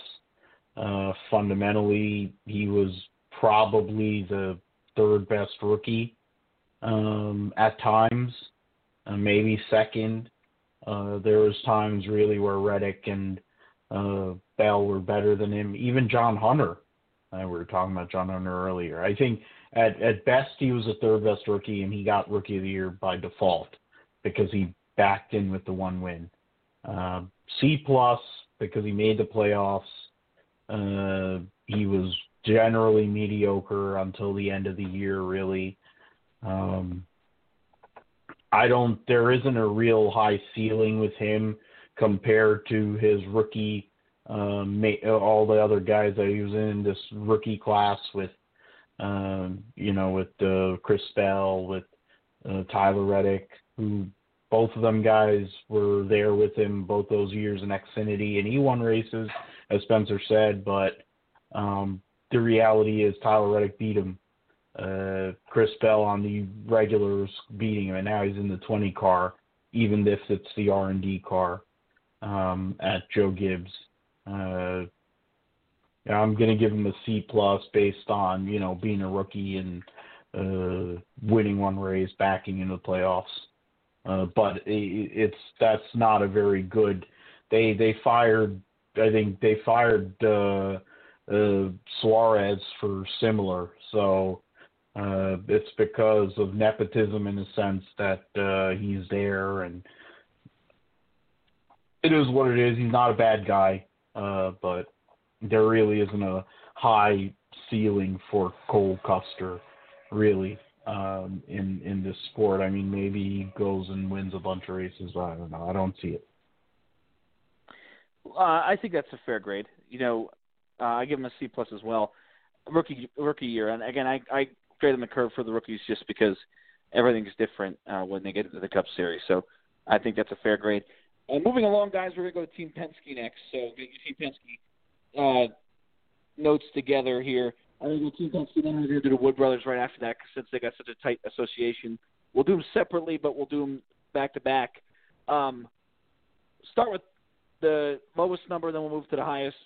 Uh, fundamentally, he was probably the third best rookie um, at times, uh, maybe second. Uh, there was times really where Reddick and uh, Bell were better than him. Even John Hunter. We were talking about John Hunter earlier. I think at at best he was a third best rookie, and he got rookie of the year by default because he backed in with the one win. Uh, C plus because he made the playoffs. Uh, he was generally mediocre until the end of the year, really. Um, I don't. There isn't a real high ceiling with him compared to his rookie. Um, all the other guys that he was in this rookie class with, um, you know, with uh, Chris Bell, with uh, Tyler Reddick, who both of them guys were there with him both those years in Xfinity, and he won races, as Spencer said. But um, the reality is Tyler Reddick beat him uh, Chris Bell on the regulars beating him, and now he's in the 20 car, even if it's the R&D car um, at Joe Gibbs. Uh, I'm going to give him a C plus based on you know being a rookie and uh, winning one race, backing into the playoffs. Uh, but it, it's that's not a very good. They they fired. I think they fired uh, uh, Suarez for similar. So uh, it's because of nepotism in the sense that uh, he's there, and it is what it is. He's not a bad guy, uh, but there really isn't a high ceiling for Cole Custer, really, um, in in this sport. I mean, maybe he goes and wins a bunch of races. I don't know. I don't see it. Uh, I think that's a fair grade. You know, uh, I give him a C plus as well. Rookie rookie year, and again, I I straight on the curve for the rookies just because everything's different uh, when they get into the Cup Series. So I think that's a fair grade. And moving along, guys, we're going to go to Team Penske next. So get your Team Penske uh, notes together here. I'm going to go Team Penske, then we're going to do the Wood Brothers right after that since they got such a tight association. We'll do them separately, but we'll do them back to back. Um, start with the lowest number, then we'll move to the highest.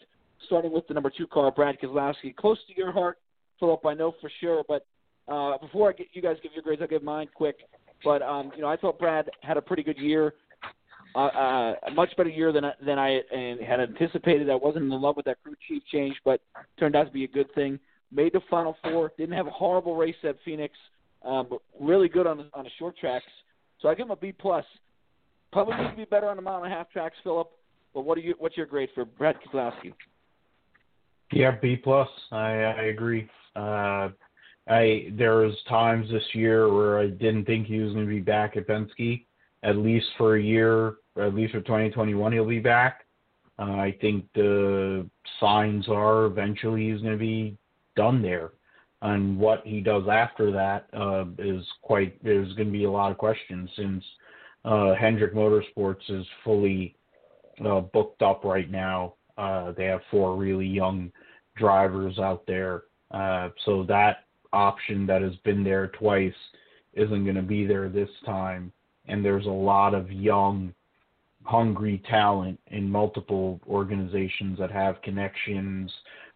Starting with the number two car, Brad Keselowski. Close to your heart, Philip, I know for sure, but uh, before I get you guys give your grades, I'll give mine quick. But um, you know, I thought Brad had a pretty good year, a much better year than than I had anticipated. I wasn't in love with that crew chief change, but turned out to be a good thing. Made the final four. Didn't have a horrible race at Phoenix, um, but really good on on the short tracks. So I give him a B plus. Probably needs to be better on the mile and a half tracks, Philip. But what are you? What's your grade for Brad Keselowski? Yeah, B plus. I I agree. Uh, I there was times this year where I didn't think he was going to be back at Penske, at least for a year, at least for 2021 he'll be back. Uh, I think the signs are eventually he's going to be done there, and what he does after that uh, is quite. There's going to be a lot of questions since uh, Hendrick Motorsports is fully uh, booked up right now. Uh, they have four really young drivers out there, uh, so that option that has been there twice isn't going to be there this time. And there's a lot of young, hungry talent in multiple organizations that have connections,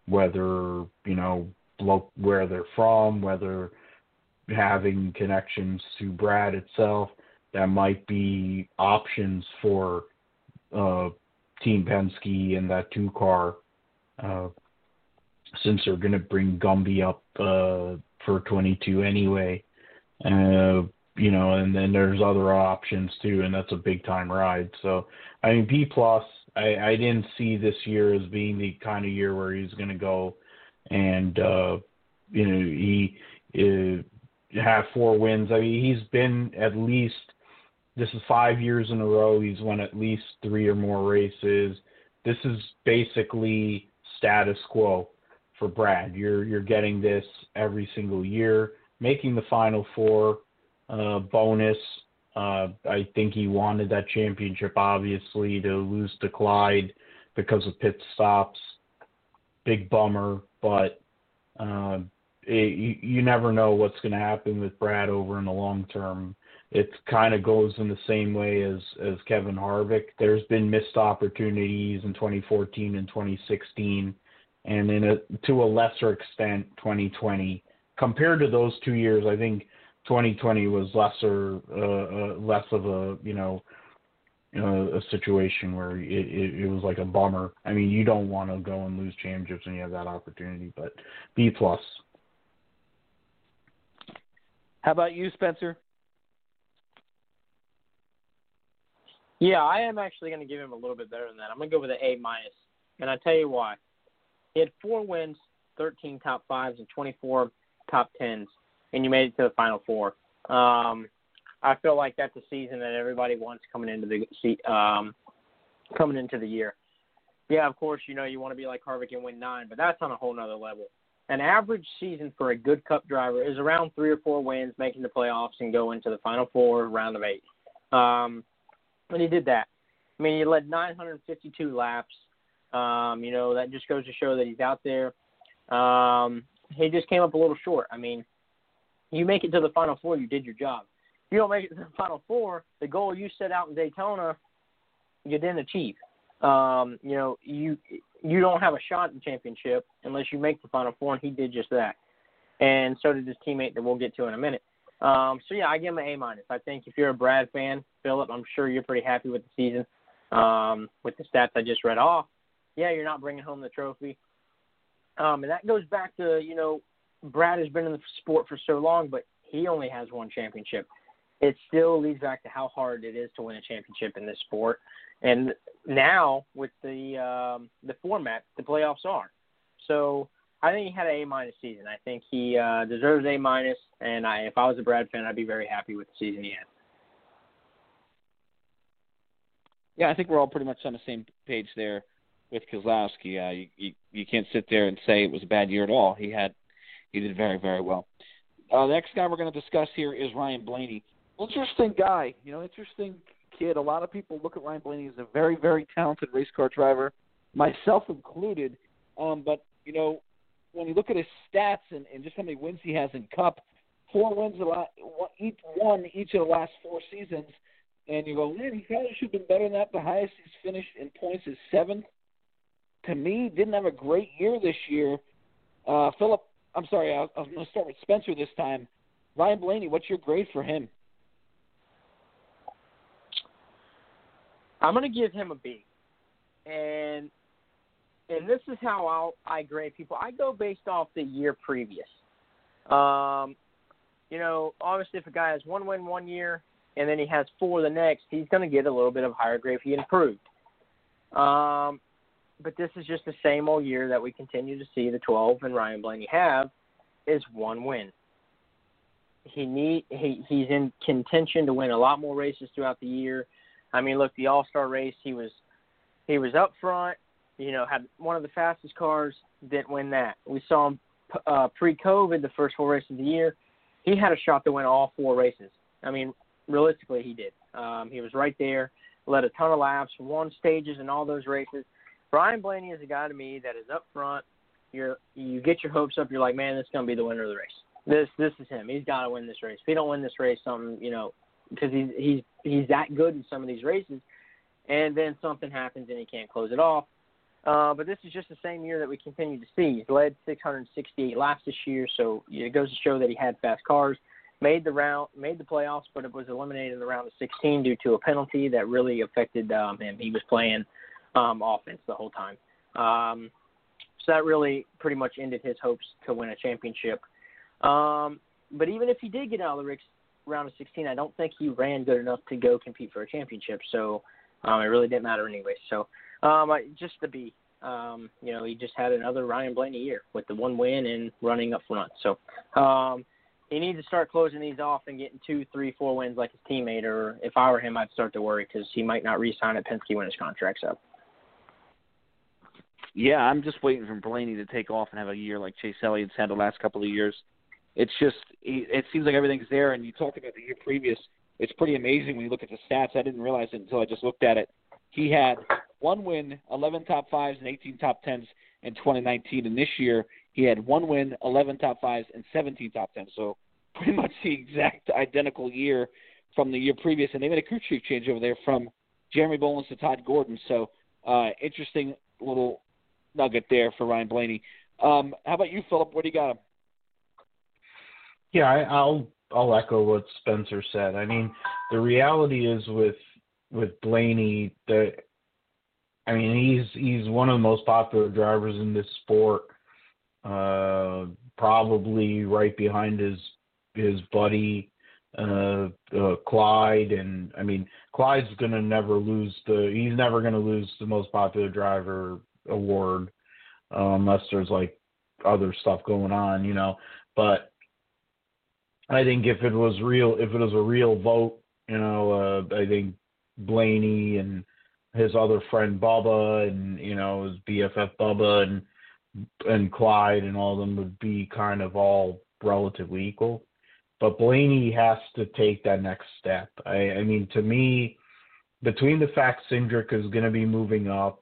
whether, you know, where they're from, whether having connections to Brad itself, that might be options for uh, Team Penske and that two car uh, since they're going to bring Gumby up uh, for 22 anyway. Uh, you know, and then there's other options too, and that's a big time ride. So, I mean, B plus. I, I didn't see this year as being the kind of year where he's going to go and uh, you know he uh, have four wins. I mean, he's been at least this is five years in a row. He's won at least three or more races. This is basically status quo for Brad. You're you're getting this every single year, making the final four uh, bonus. Uh, I think he wanted that championship, obviously, to lose to Clyde because of pit stops. Big bummer, but uh, it, you, you never know what's going to happen with Brad over in the long term. It kind of goes in the same way as as Kevin Harvick. There's been missed opportunities in 2014 and 2016 and in a to a lesser extent 2020 compared to those two years. I think 2020 was lesser, uh, uh, less of a you know. Uh, a situation where it, it, it was like a bummer. I mean, you don't want to go and lose championships when you have that opportunity. But B plus. How about you, Spencer? Yeah, I am actually going to give him a little bit better than that. I'm going to go with an A minus, and I tell you why. He had four wins, 13 top fives, and 24 top tens, and you made it to the final four. Um, I feel like that's a season that everybody wants coming into the um, coming into the year. Yeah, of course, you know you want to be like Harvick and win nine, but that's on a whole nother level. An average season for a good Cup driver is around three or four wins, making the playoffs and go into the final four, round of eight. Um, and he did that. I mean, he led 952 laps. Um, you know, that just goes to show that he's out there. Um, he just came up a little short. I mean, you make it to the final four, you did your job. If you don't make it to the final four, the goal you set out in Daytona, you didn't achieve. Um, you know, you you don't have a shot at the championship unless you make the final four, and he did just that. And so did his teammate that we'll get to in a minute. Um, so yeah, I give him an A minus. I think if you're a Brad fan, Philip, I'm sure you're pretty happy with the season. Um, with the stats I just read off, yeah, you're not bringing home the trophy. Um, and that goes back to you know, Brad has been in the sport for so long, but he only has one championship. It still leads back to how hard it is to win a championship in this sport. And now with the um, the format, the playoffs are. So I think he had an A minus season. I think he uh, deserves A minus, and I, if I was a Brad fan, I'd be very happy with the season he had. Yeah, I think we're all pretty much on the same page there with Keselowski. Uh, you, you you can't sit there and say it was a bad year at all. He had he did very very well. Uh, the next guy we're going to discuss here is Ryan Blaney. Interesting guy, you know, interesting kid. A lot of people look at Ryan Blaney as a very very talented race car driver, myself included. Um, but you know, when you look at his stats and, and just how many wins he has in Cup, four wins a lot, each one each of the last four seasons, and you go, man, he probably should have been better than that. The highest he's finished in points is seventh. To me, didn't have a great year this year. Uh, Philip, I'm sorry, I, I was going to start with Spencer this time. Ryan Blaney, what's your grade for him? I'm going to give him a B, and and this is how I'll, I grade people. I go based off the year previous. Um, you know, obviously, if a guy has one win one year and then he has four the next, he's going to get a little bit of higher grade if he improved. Um, but this is just the same old year that we continue to see the 12 and Ryan Blaney have is one win. He need he he's in contention to win a lot more races throughout the year. I mean, look, the All Star race, he was he was up front you know, had one of the fastest cars, didn't win that. We saw him uh, pre-COVID, the first four races of the year. He had a shot to win all four races. I mean, realistically, he did. Um, he was right there, led a ton of laps, won stages in all those races. Brian Blaney is a guy to me that is up front. You're you get your hopes up. You're like, man, this is gonna be the winner of the race. This this is him. He's got to win this race. If he don't win this race, something you know, because he's he's he's that good in some of these races, and then something happens and he can't close it off uh, but this is just the same year that we continue to see. He's led 668 laps this year, so it goes to show that he had fast cars. Made the round, made the playoffs, but it was eliminated in the round of 16 due to a penalty that really affected um, him. He was playing um, offense the whole time, um, so that really pretty much ended his hopes to win a championship. Um, but even if he did get out of the round of 16, I don't think he ran good enough to go compete for a championship. So um, it really didn't matter anyway. So um, I, just the B. um, you know, he just had another Ryan Blaney year with the one win and running up front. So um, he needs to start closing these off and getting two, three, four wins like his teammate. Or if I were him, I'd start to worry because he might not re-sign at Penske when his contract's up. Yeah, I'm just waiting for Blaney to take off and have a year like Chase Elliott's had the last couple of years. It's just it seems like everything's there. And you talked about the year previous. It's pretty amazing when you look at the stats. I didn't realize it until I just looked at it. He had one win, 11 top fives, and 18 top tens in 2019. And this year, he had one win, 11 top fives, and 17 top tens. So pretty much the exact identical year from the year previous. And they made a crew chief change over there from Jeremy Bullins to Todd Gordon. So uh, interesting little nugget there for Ryan Blaney. Um, how about you, Philip? What do you got him? Yeah, I, I'll I'll echo what Spencer said. I mean, the reality is with with Blaney that I mean he's he's one of the most popular drivers in this sport. Uh, probably right behind his his buddy uh, uh, Clyde, and I mean Clyde's gonna never lose the he's never gonna lose the most popular driver award uh, unless there's like other stuff going on, you know. But I think if it was real, if it was a real vote, you know, uh, I think Blaney and his other friend Bubba and you know his BFF Bubba and and Clyde and all of them would be kind of all relatively equal. But Blaney has to take that next step. I, I mean, to me, between the fact Cindric is going to be moving up,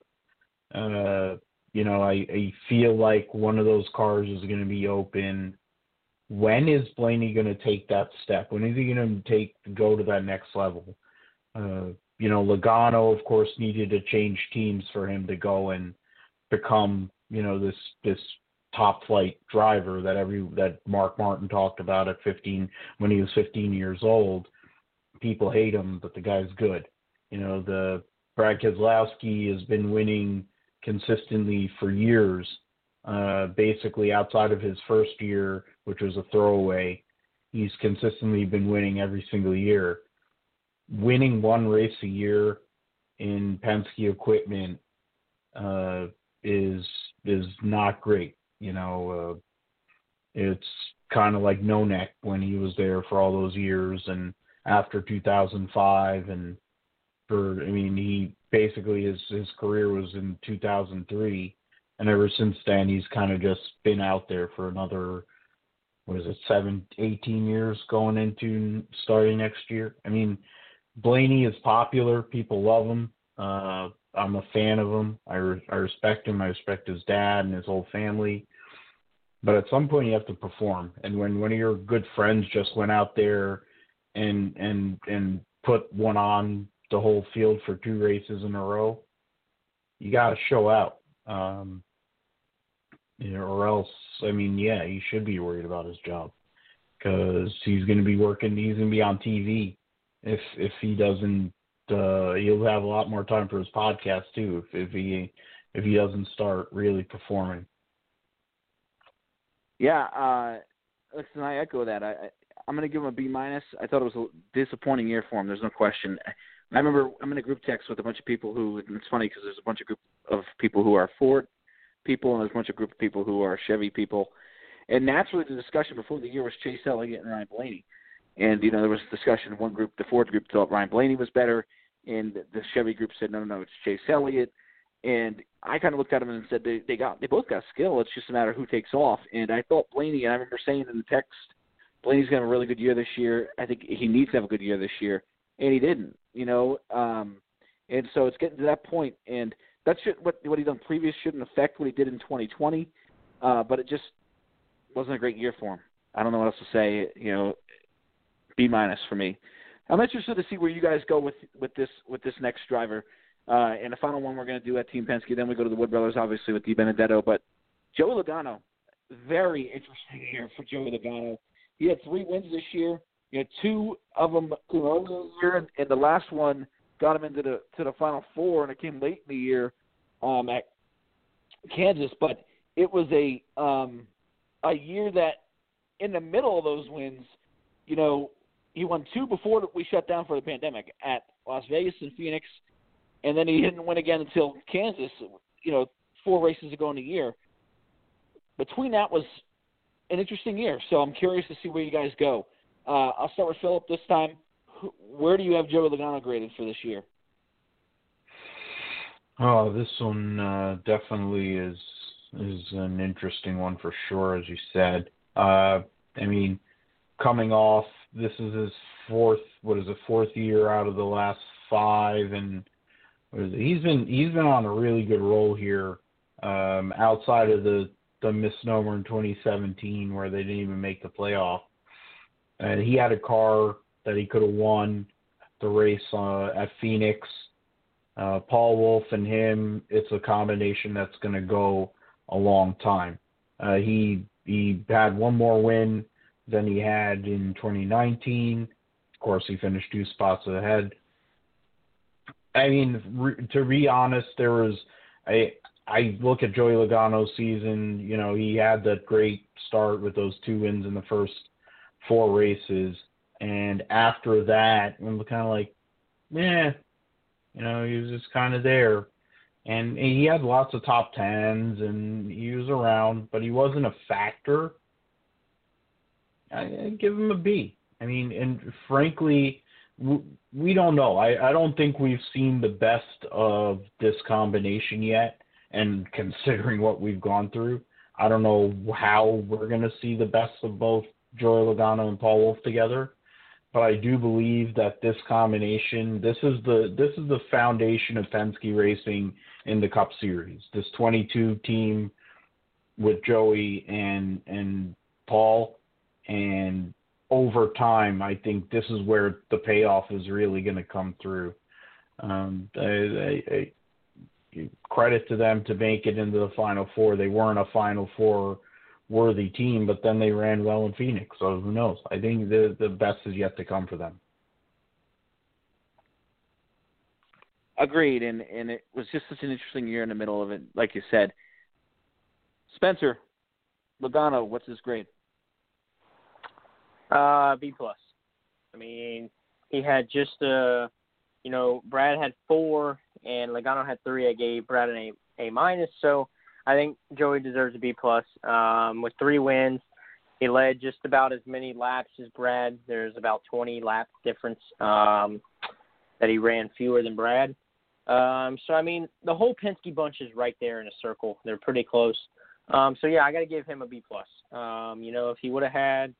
uh, you know, I, I feel like one of those cars is going to be open when is Blaney going to take that step? When is he going to take go to that next level? Uh, you know, Logano, of course, needed to change teams for him to go and become, you know, this this top flight driver that every that Mark Martin talked about at 15 when he was 15 years old. People hate him, but the guy's good. You know, the Brad Keselowski has been winning consistently for years. Uh, basically, outside of his first year which was a throwaway. He's consistently been winning every single year. Winning one race a year in Penske equipment uh, is is not great. You know, uh, it's kind of like no neck when he was there for all those years, and after 2005, and for I mean, he basically his his career was in 2003, and ever since then he's kind of just been out there for another what is it, seven, 18 years going into starting next year. I mean, Blaney is popular. People love him. Uh, I'm a fan of him. I, re- I respect him. I respect his dad and his whole family. But at some point, you have to perform. And when one of your good friends just went out there and and and put one on the whole field for two races in a row, you got to show out. Um, you know, or else, I mean, yeah, he should be worried about his job because he's going to be working. He's going to be on TV. If if he doesn't, uh, he'll have a lot more time for his podcast too. If if he if he doesn't start really performing. Yeah, uh, listen, I echo that. I, I I'm going to give him a B minus. I thought it was a disappointing year for him. There's no question. I remember I'm in a group text with a bunch of people who, and it's funny because there's a bunch of group of people who are Ford people, and there's a bunch of group of people who are Chevy people. And naturally, the discussion before the year was Chase Elliott and Ryan Blaney. And you know, there was discussion. One group, the Ford group, thought Ryan Blaney was better, and the Chevy group said, no, no, no, it's Chase Elliott. And I kind of looked at them and said they they got they both got skill. It's just a matter of who takes off. And I thought Blaney, and I remember saying in the text, Blaney's to have a really good year this year. I think he needs to have a good year this year, and he didn't. You know, um, and so it's getting to that point, and that should what what he done previous shouldn't affect what he did in 2020, uh, but it just wasn't a great year for him. I don't know what else to say. You know, B minus for me. I'm interested to see where you guys go with with this with this next driver. Uh, and the final one we're going to do at Team Penske. Then we go to the Wood Brothers, obviously with D. DiBenedetto. But Joey Logano, very interesting year for Joey Logano. He had three wins this year. You know, two of them early in the year, and the last one got him into the to the Final Four, and it came late in the year um, at Kansas. But it was a um, a year that, in the middle of those wins, you know, he won two before we shut down for the pandemic at Las Vegas and Phoenix, and then he didn't win again until Kansas. You know, four races ago in the year. Between that was an interesting year, so I'm curious to see where you guys go. Uh, I'll start with Philip this time where do you have Joey Logano graded for this year? Oh, this one uh, definitely is is an interesting one for sure, as you said. Uh, I mean, coming off, this is his fourth. What is it? Fourth year out of the last five, and he's been he's been on a really good roll here. Um, outside of the the misnomer in 2017 where they didn't even make the playoff, and he had a car that he could have won the race uh, at Phoenix. Uh, Paul Wolfe and him, it's a combination that's going to go a long time. Uh, he he had one more win than he had in 2019. Of course, he finished two spots ahead. I mean, re- to be honest, there was I I look at Joey Logano's season. You know, he had that great start with those two wins in the first four races, and after that, I'm kind of like, yeah, you know, he was just kind of there, and he had lots of top tens, and he was around, but he wasn't a factor. I, I give him a B. I mean, and frankly, we don't know. I, I don't think we've seen the best of this combination yet. And considering what we've gone through, I don't know how we're going to see the best of both Joey Logano and Paul Wolfe together. But I do believe that this combination, this is the this is the foundation of Penske racing in the Cup Series. This 22 team with Joey and and Paul, and over time, I think this is where the payoff is really going to come through. Um, I, I, I, credit to them to make it into the Final Four. They weren't a Final Four worthy team, but then they ran well in Phoenix. So who knows? I think the the best is yet to come for them. Agreed, and and it was just such an interesting year in the middle of it, like you said. Spencer Logano, what's his grade? Uh, B plus. I mean, he had just uh, you know, Brad had four and Logano had three. I gave Brad an A A minus. So I think Joey deserves a B plus. Um, with three wins, he led just about as many laps as Brad. There's about 20 lap difference um, that he ran fewer than Brad. Um, so I mean, the whole Penske bunch is right there in a circle. They're pretty close. Um, so yeah, I got to give him a B plus. Um, you know, if he would have had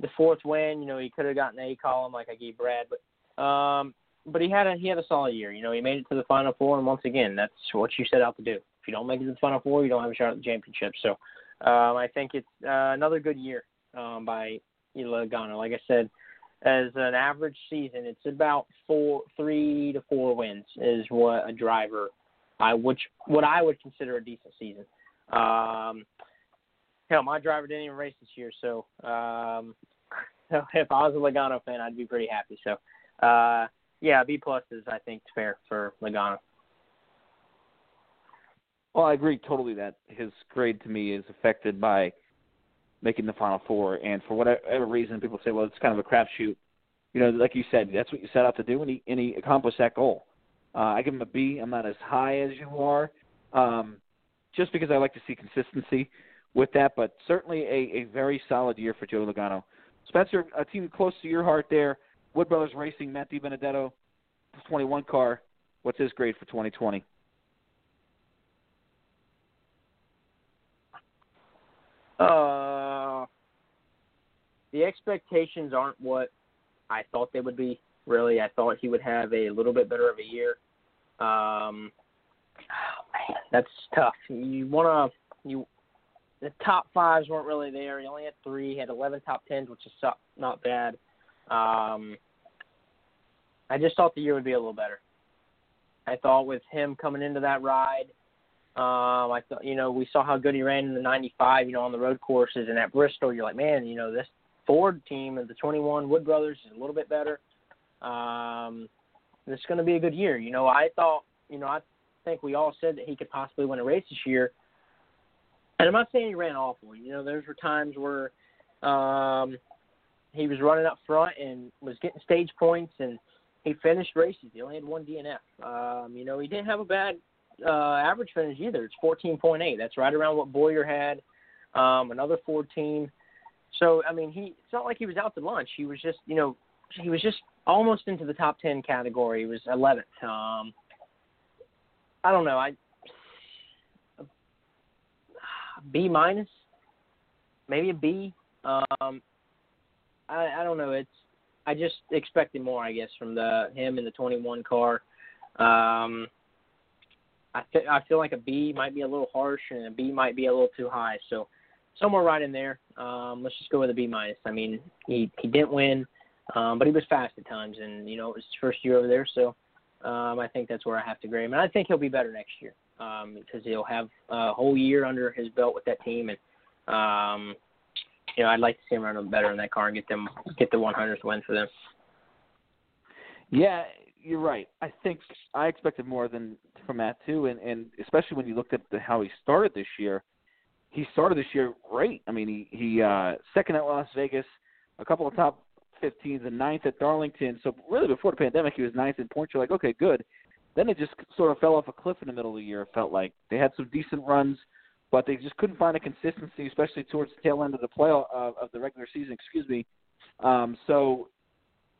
the fourth win. You know, he could have gotten A column like I gave Brad, but um, but he had a he had a solid year. You know, he made it to the Final Four, and once again, that's what you set out to do. You don't make it to the Final Four, you don't have a shot at the championship. So um, I think it's uh, another good year um, by Logano. Like I said, as an average season, it's about four, three to four wins is what a driver, I which what I would consider a decent season. Um, hell, my driver didn't even race this year, so um, so if I was a Logano fan, I'd be pretty happy. So, uh, yeah, B plus is I think fair for Logano. Well, I agree totally that his grade to me is affected by making the Final Four, and for whatever reason, people say, well, it's kind of a crapshoot. You know, like you said, that's what you set out to do, and he and he accomplished that goal. Uh, I give him a B. I'm not as high as you are, um, just because I like to see consistency with that, but certainly a, a very solid year for Joe Logano. Spencer, a team close to your heart there, Wood Brothers Racing, Matt DiBenedetto, 21 car. What's his grade for 2020? Uh, the expectations aren't what I thought they would be. Really, I thought he would have a little bit better of a year. Um, oh man, that's tough. You wanna you the top fives weren't really there. He only had three. He had 11 top tens, which is not bad. Um, I just thought the year would be a little better. I thought with him coming into that ride, um, I thought you know we saw how good he ran in the 95, you know, on the road courses and at Bristol. You're like, man, you know, this Ford team of the 21 Wood Brothers is a little bit better. Um, this is going to be a good year. You know, I thought, you know, I think we all said that he could possibly win a race this year and I'm not saying he ran awful. You know, there were times where um, he was running up front and was getting stage points, and he finished races. He only had one DNF. Um, you know, he didn't have a bad uh, average finish either. It's 14.8. That's right around what Bowyer had. Um, another 14. So I mean, he it's not like he was out to lunch. He was just, you know, he was just almost into the top 10 category. He was 11th. Um, I don't know. I B minus, maybe a B. Um, I, I don't know. It's I just expected more, I guess, from the him in the 21 car. Um, I th- I feel like a B might be a little harsh and a B might be a little too high. So somewhere right in there. Um, let's just go with a B minus. I mean, he he didn't win, um, but he was fast at times, and you know it was his first year over there. So Um, I think that's where I have to grade him, and I think he'll be better next year um, because he'll have a whole year under his belt with that team, and um, you know I'd like to see him run better in that car and get them get the 100th win for them. Yeah, you're right. I think I expected more than from Matt too, and and especially when you looked at the, how he started this year. He started this year great. I mean, he he uh, second at Las Vegas, a couple of top 15s, and ninth at Darlington. So really, before the pandemic, he was ninth in points. You're like, okay, good. Then it just sort of fell off a cliff in the middle of the year. It felt like they had some decent runs, but they just couldn't find a consistency, especially towards the tail end of the play uh, of the regular season. Excuse me. Um, so,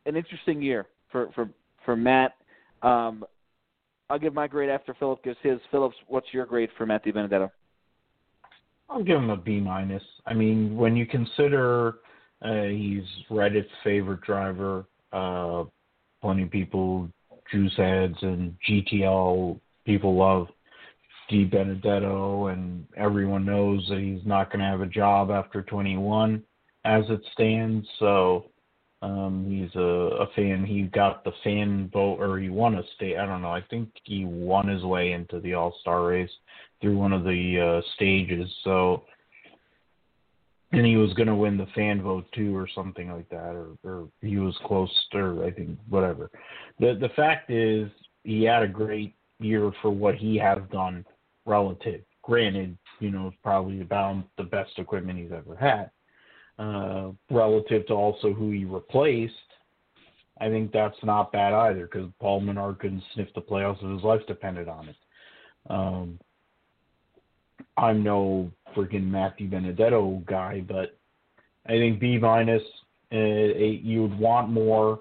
an interesting year for for for Matt. Um, I'll give my grade after Philip gives his. Phillips, what's your grade for Matt Benedetto? I'll give him a B minus. I mean, when you consider uh, he's Reddit's favorite driver, uh, plenty of people, juice heads and GTL people love DiBenedetto, and everyone knows that he's not going to have a job after 21 as it stands. So um, he's a, a fan. He got the fan vote, or he won a state. I don't know. I think he won his way into the All Star race through one of the uh, stages. So, and he was going to win the fan vote too, or something like that, or, or he was close, or I think whatever. The the fact is, he had a great year for what he has done. Relative, granted, you know, probably about the best equipment he's ever had uh, relative to also who he replaced, I think that's not bad either because Paul Menard couldn't sniff the playoffs if his life depended on it. Um, I'm no freaking Matthew Benedetto guy, but I think B minus. Uh, you would want more,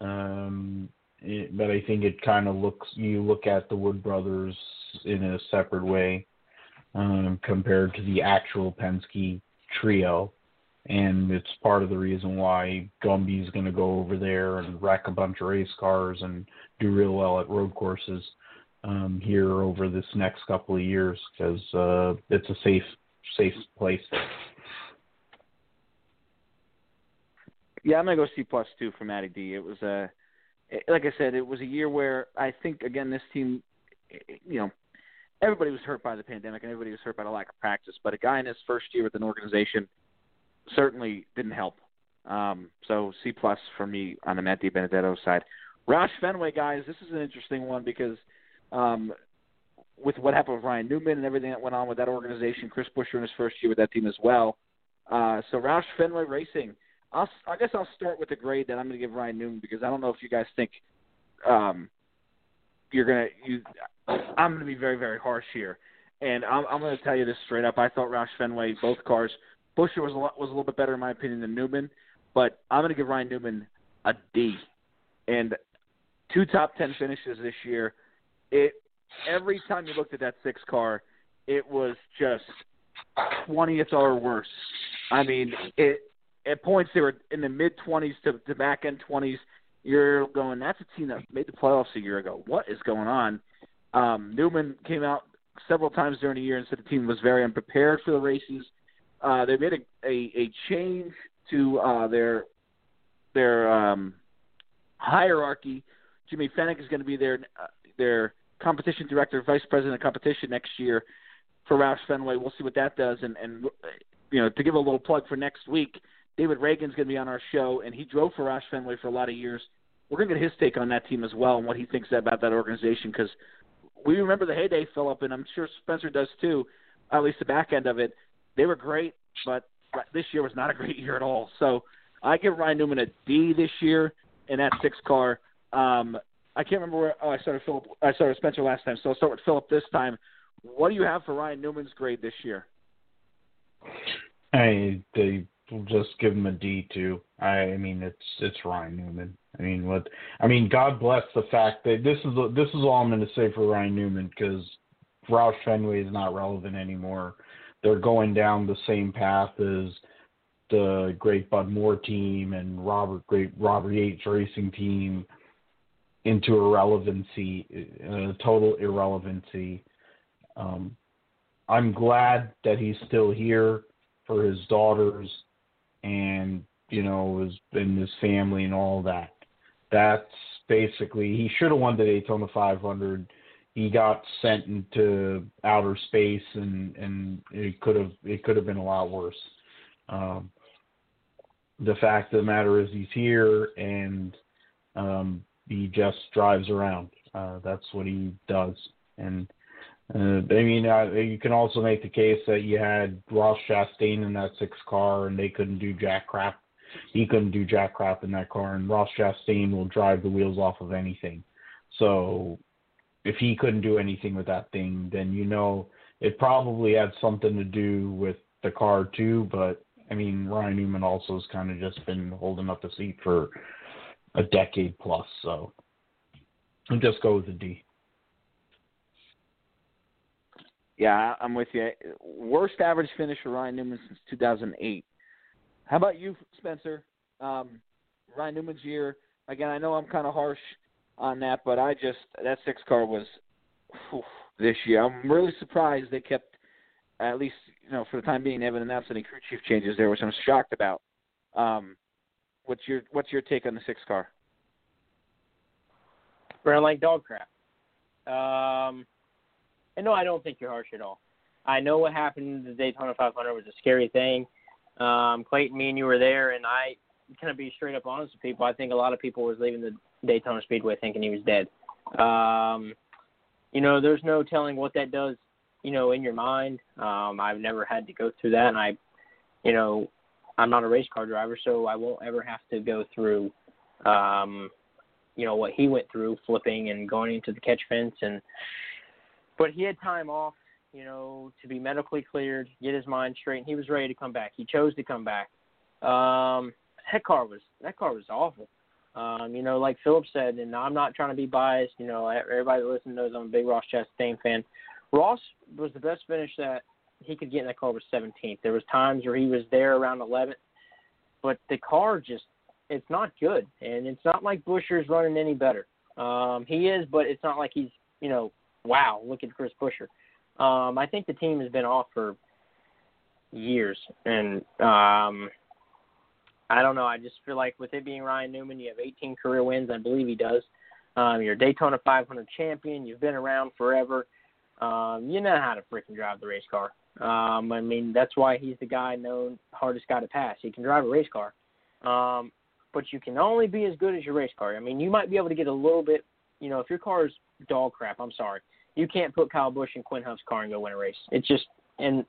um, it, but I think it kind of looks. You look at the Wood brothers in a separate way um, compared to the actual Penske trio and it's part of the reason why Gumby's going to go over there and wreck a bunch of race cars and do real well at road courses um, here over this next couple of years because uh, it's a safe safe place. Yeah, I'm gonna go C plus two for Matty D. It was a, like I said, it was a year where I think again this team, you know, everybody was hurt by the pandemic and everybody was hurt by the lack of practice. But a guy in his first year with an organization certainly didn't help. Um, so C plus for me on the Matt DiBenedetto side. Roush Fenway, guys, this is an interesting one because um, with what happened with Ryan Newman and everything that went on with that organization, Chris Buescher in his first year with that team as well. Uh, so Roush Fenway Racing, I'll, I guess I'll start with the grade that I'm going to give Ryan Newman because I don't know if you guys think um, you're going to. You, I'm going to be very very harsh here, and I'm, I'm going to tell you this straight up. I thought Roush Fenway, both cars Buescher was a lot, was a little bit better in my opinion than Newman, but I'm going to give Ryan Newman a D. And two top ten finishes this year. It every time you looked at that six car, it was just twentieth or worse. I mean, it at points they were in the mid twenties to the back end twenties. You're going, that's a team that made the playoffs a year ago. What is going on? Um, Newman came out several times during the year and said the team was very unprepared for the races. Uh, they made a, a, a change to uh, their their um, hierarchy. Jimmy Fennig is going to be their uh, their competition director, vice president of competition next year for Roush Fenway. We'll see what that does. And and you know to give a little plug for next week, David Ragan's going to be on our show, and he drove for Roush Fenway for a lot of years. We're going to get his take on that team as well and what he thinks about that organization because we remember the heyday, Philip, and I'm sure Spencer does too. At least the back end of it they were great, but this year was not a great year at all. So I give Ryan Newman a D this year in that six car. Um, I can't remember where. Oh, I started Philip. I started Spencer last time, so I'll start with Philip this time. What do you have for Ryan Newman's grade this year? I they just give him a D too. I, I mean, it's it's Ryan Newman. I mean, what? I mean, God bless the fact that this is this is all I'm going to say for Ryan Newman because Roush Fenway is not relevant anymore they're going down the same path as the great Bud Moore team and Robert great Robert Yates racing team into irrelevancy, uh, total irrelevancy. Um, I'm glad that he's still here for his daughters and you know his and his family and all that. That's basically he should have won the Daytona 500. He got sent into outer space, and and it could have it could have been a lot worse. Um, the fact of the matter is he's here and um, he just drives around. Uh, that's what he does. And uh, I mean, uh, you can also make the case that you had Ross Chastain in that six car, and they couldn't do jack crap. He couldn't do jack crap in that car, and Ross Chastain will drive the wheels off of anything. So if he couldn't do anything with that thing, then you know it probably had something to do with the car too. But I mean, Ryan Newman also has kind of just been holding up the seat for a decade plus, so I'll just go with the D. Yeah, I'm with you. Worst average finish for Ryan Newman since 2008. How about you, Spencer? Um, Ryan Newman's year. Again, I know I'm kind of harsh on that, but I just that six car was whew, this year. I'm really surprised they kept at least you know for the time being they haven't announced any crew chief changes there, which I'm shocked about. Um, what's your what's your take on the six car? Ran like dog crap. Um, and no, I don't think you're harsh at all. I know what happened the Daytona 500 was a scary thing. Um, Clayton, me and you were there, and I kind of be straight up honest with people. I think a lot of people was leaving the Daytona Speedway thinking he was dead. Um, you know, there's no telling what that does, you know, in your mind. Um, I've never had to go through that, and I, you know, I'm not a race car driver, so I won't ever have to go through, um, you know, what he went through, flipping and going into the catch fence, and but he had time off, you know, to be medically cleared, get his mind straight, and he was ready to come back. He chose to come back. Um, that car was that car was awful. Um, you know, like Philip said, and I'm not trying to be biased. You know, everybody that listens knows I'm a big Ross Chastain fan. Ross was the best finish that he could get in that car was 17th. There was times where he was there around 11th, but the car just it's not good, and it's not like Buescher's running any better. Um, he is, but it's not like he's you know wow look at Chris Buescher. Um, I think the team has been off for years, and um, I don't know. I just feel like with it being Ryan Newman, you have 18 career wins. I believe he does. Um, you're a Daytona 500 champion. You've been around forever. Um, you know how to freaking drive the race car. Um, I mean, that's why he's the guy known hardest guy to pass. He can drive a race car. Um, but you can only be as good as your race car. I mean, you might be able to get a little bit, you know, if your car is dog crap, I'm sorry. You can't put Kyle Busch in Quin Houff's car and go win a race. It's just, and,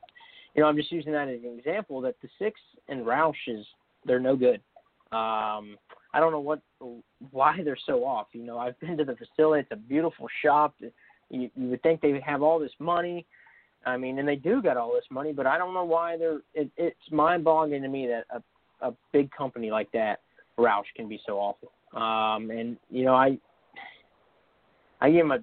you know, I'm just using that as an example that the six and Roush is they're no good. Um, I don't know what why they're so off. You know, I've been to the facility. It's a beautiful shop. You, you would think they have all this money. I mean, and they do got all this money, but I don't know why they're. It, it's mind-boggling to me that a a big company like that, Roush, can be so awful. Um, and you know, I I give him a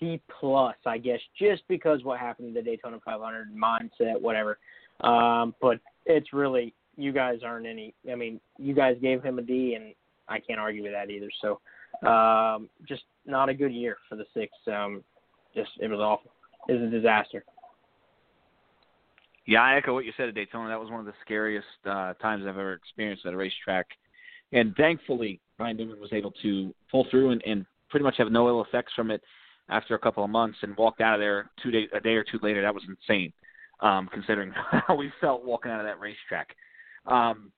B plus, I guess, just because what happened in the Daytona 500 mindset, whatever. Um, but it's really you guys aren't any. I mean, you guys gave him a D, and I can't argue with that either. So, um, just not a good year for the six. Um, just it was awful. It was a disaster. Yeah, I echo what you said at Daytona. That was one of the scariest uh, times I've ever experienced at a racetrack. And thankfully, Ryan Newman was able to pull through and, and pretty much have no ill effects from it after a couple of months and walked out of there two day, a day or two later. That was insane, um, considering how we felt walking out of that racetrack. Um,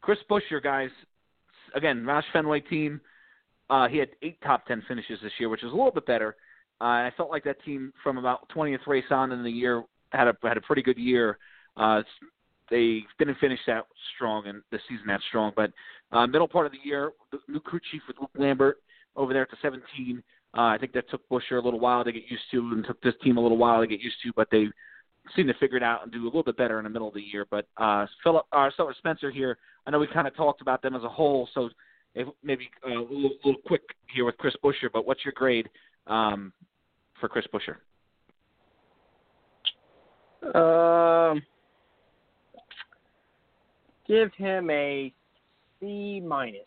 Chris Buescher, guys, again, Roush Fenway team. Uh, he had eight top ten finishes this year, which is a little bit better. Uh, I felt like that team from about 20th race on in the year had a had a pretty good year. Uh, they didn't finish that strong and the season that strong, but uh, middle part of the year, the new crew chief with Luke Lambert over there at the 17. Uh, I think that took Buescher a little while to get used to, and took this team a little while to get used to, but they seem to figure it out and do a little bit better in the middle of the year. But uh, Philip, uh, so Spencer here, I know we kind of talked about them as a whole, so if maybe uh, a little, little quick here with Chris Buescher. But what's your grade um, for Chris Buescher? Um, give him a C minus.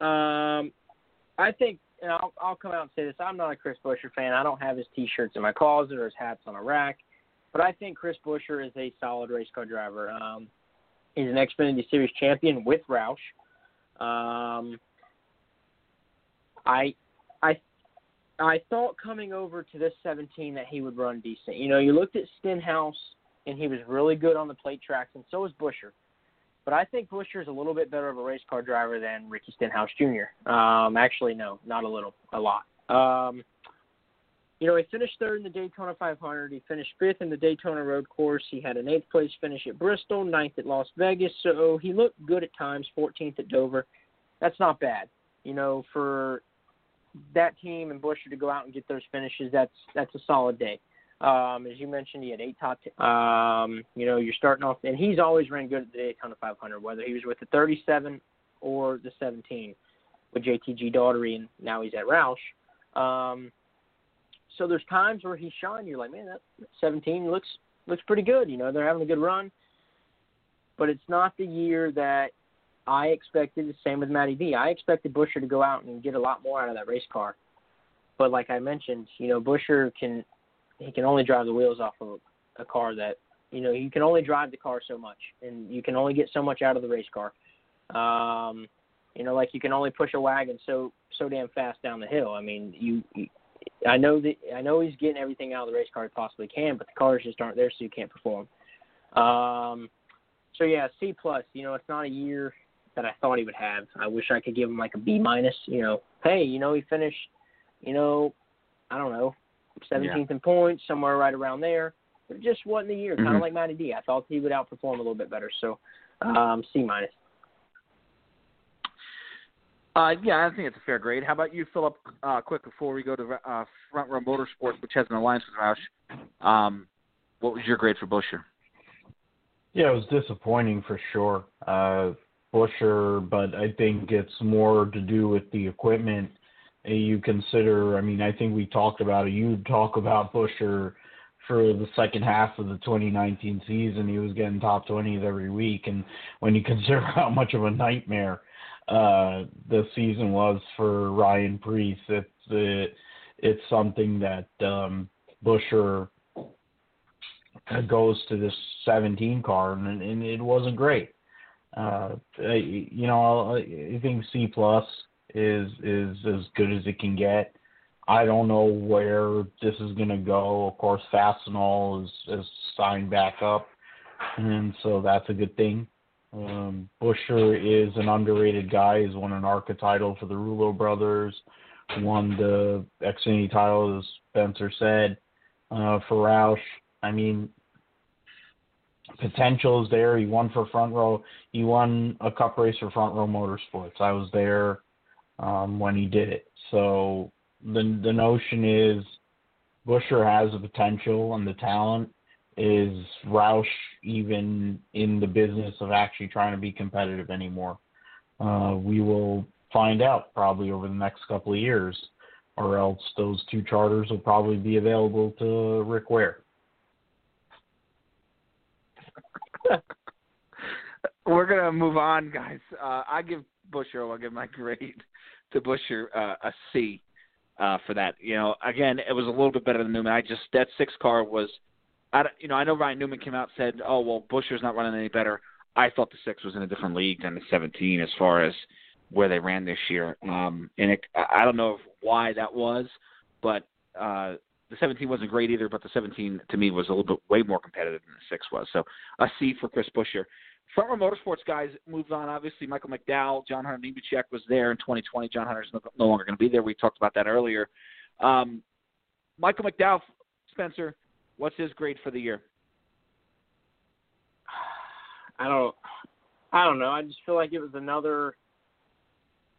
Um, I think, and I'll, I'll come out and say this: I'm not a Chris Buescher fan. I don't have his T-shirts in my closet or his hats on a rack. But I think Chris Buescher is a solid race car driver. Um, he's an Xfinity Series champion with Roush. Um, I I I thought coming over to this 17 that he would run decent. You know, you looked at Stenhouse and he was really good on the plate tracks, and so was Buescher. But I think Buescher is a little bit better of a race car driver than Ricky Stenhouse Jr. Um, actually, no, not a little, a lot. Um, you know, he finished third in the Daytona 500. He finished fifth in the Daytona Road Course. He had an eighth place finish at Bristol, ninth at Las Vegas. So he looked good at times. 14th at Dover. That's not bad. You know, for that team and Buescher to go out and get those finishes, that's that's a solid day. Um, as you mentioned, he had eight top. Ten. Um, you know, you're starting off, and he's always ran good at the Daytona 500, whether he was with the 37 or the 17 with JTG Daugherty, and now he's at Roush. Um, so there's times where he's shining. You're like, man, that 17 looks looks pretty good. You know, they're having a good run, but it's not the year that I expected. The same with Matty D. I expected Buescher to go out and get a lot more out of that race car. But like I mentioned, you know, Buescher can he can only drive the wheels off of a car that you know you can only drive the car so much, and you can only get so much out of the race car. Um, you know, like you can only push a wagon so so damn fast down the hill. I mean, you, you I know that I know he's getting everything out of the race car he possibly can, but the cars just aren't there, so you can't perform. Um, so yeah, C plus. You know, it's not a year that I thought he would have. I wish I could give him like a B minus. You know, hey, you know he finished, you know, I don't know, 17th yeah. in points, somewhere right around there. But it just wasn't the year. Mm-hmm. Kind of like Matty D. I thought he would outperform a little bit better. So um, C minus. Uh, yeah, I think it's a fair grade. How about you, Philip? Uh, quick before we go to uh, Front Row Motorsports, which has an alliance with Roush. Um, what was your grade for Buescher? Yeah, it was disappointing for sure. Uh, Buescher, but I think it's more to do with the equipment. You consider, I mean, I think we talked about it. You talk about Buescher for the second half of the 2019 season. He was getting top 20s every week, and when you consider how much of a nightmare uh, the season was for Ryan Preece. It's it, it's something that um, Buescher goes to this 17 car, and, and it wasn't great. Uh, you know, I think C plus is is as good as it can get. I don't know where this is going to go. Of course, Fastenal is, is signed back up, and so that's a good thing. Um, Buescher is an underrated guy. He's won an ARCA title for the Roulo brothers, won the Xfinity title, as Spencer said, uh, for Roush. I mean, potential is there. He won for Front Row. He won a Cup race for Front Row Motorsports. I was there um, when he did it. So the the notion is Buescher has the potential and the talent is Roush even in the business of actually trying to be competitive anymore? Uh, we will find out probably over the next couple of years, or else those two charters will probably be available to Rick Ware. We're gonna move on, guys. Uh, I give Buescher. I'll give my grade to Buescher uh, a C uh, for that. You know, again, it was a little bit better than Newman. I just that six car was I, you know, I know Ryan Newman came out and said, "Oh well, Buescher's not running any better." I thought the six was in a different league than the 17 as far as where they ran this year. Um, and it, I don't know why that was, but uh, the 17 wasn't great either. But the 17 to me was a little bit way more competitive than the six was. So a C for Chris Buescher. Front row motorsports guys moved on. Obviously, Michael McDowell, John Hunter Nemechek was there in 2020. John Hunter's no, no longer going to be there. We talked about that earlier. Um, Michael McDowell, Spencer, What's his grade for the year? I don't I don't know. I just feel like it was another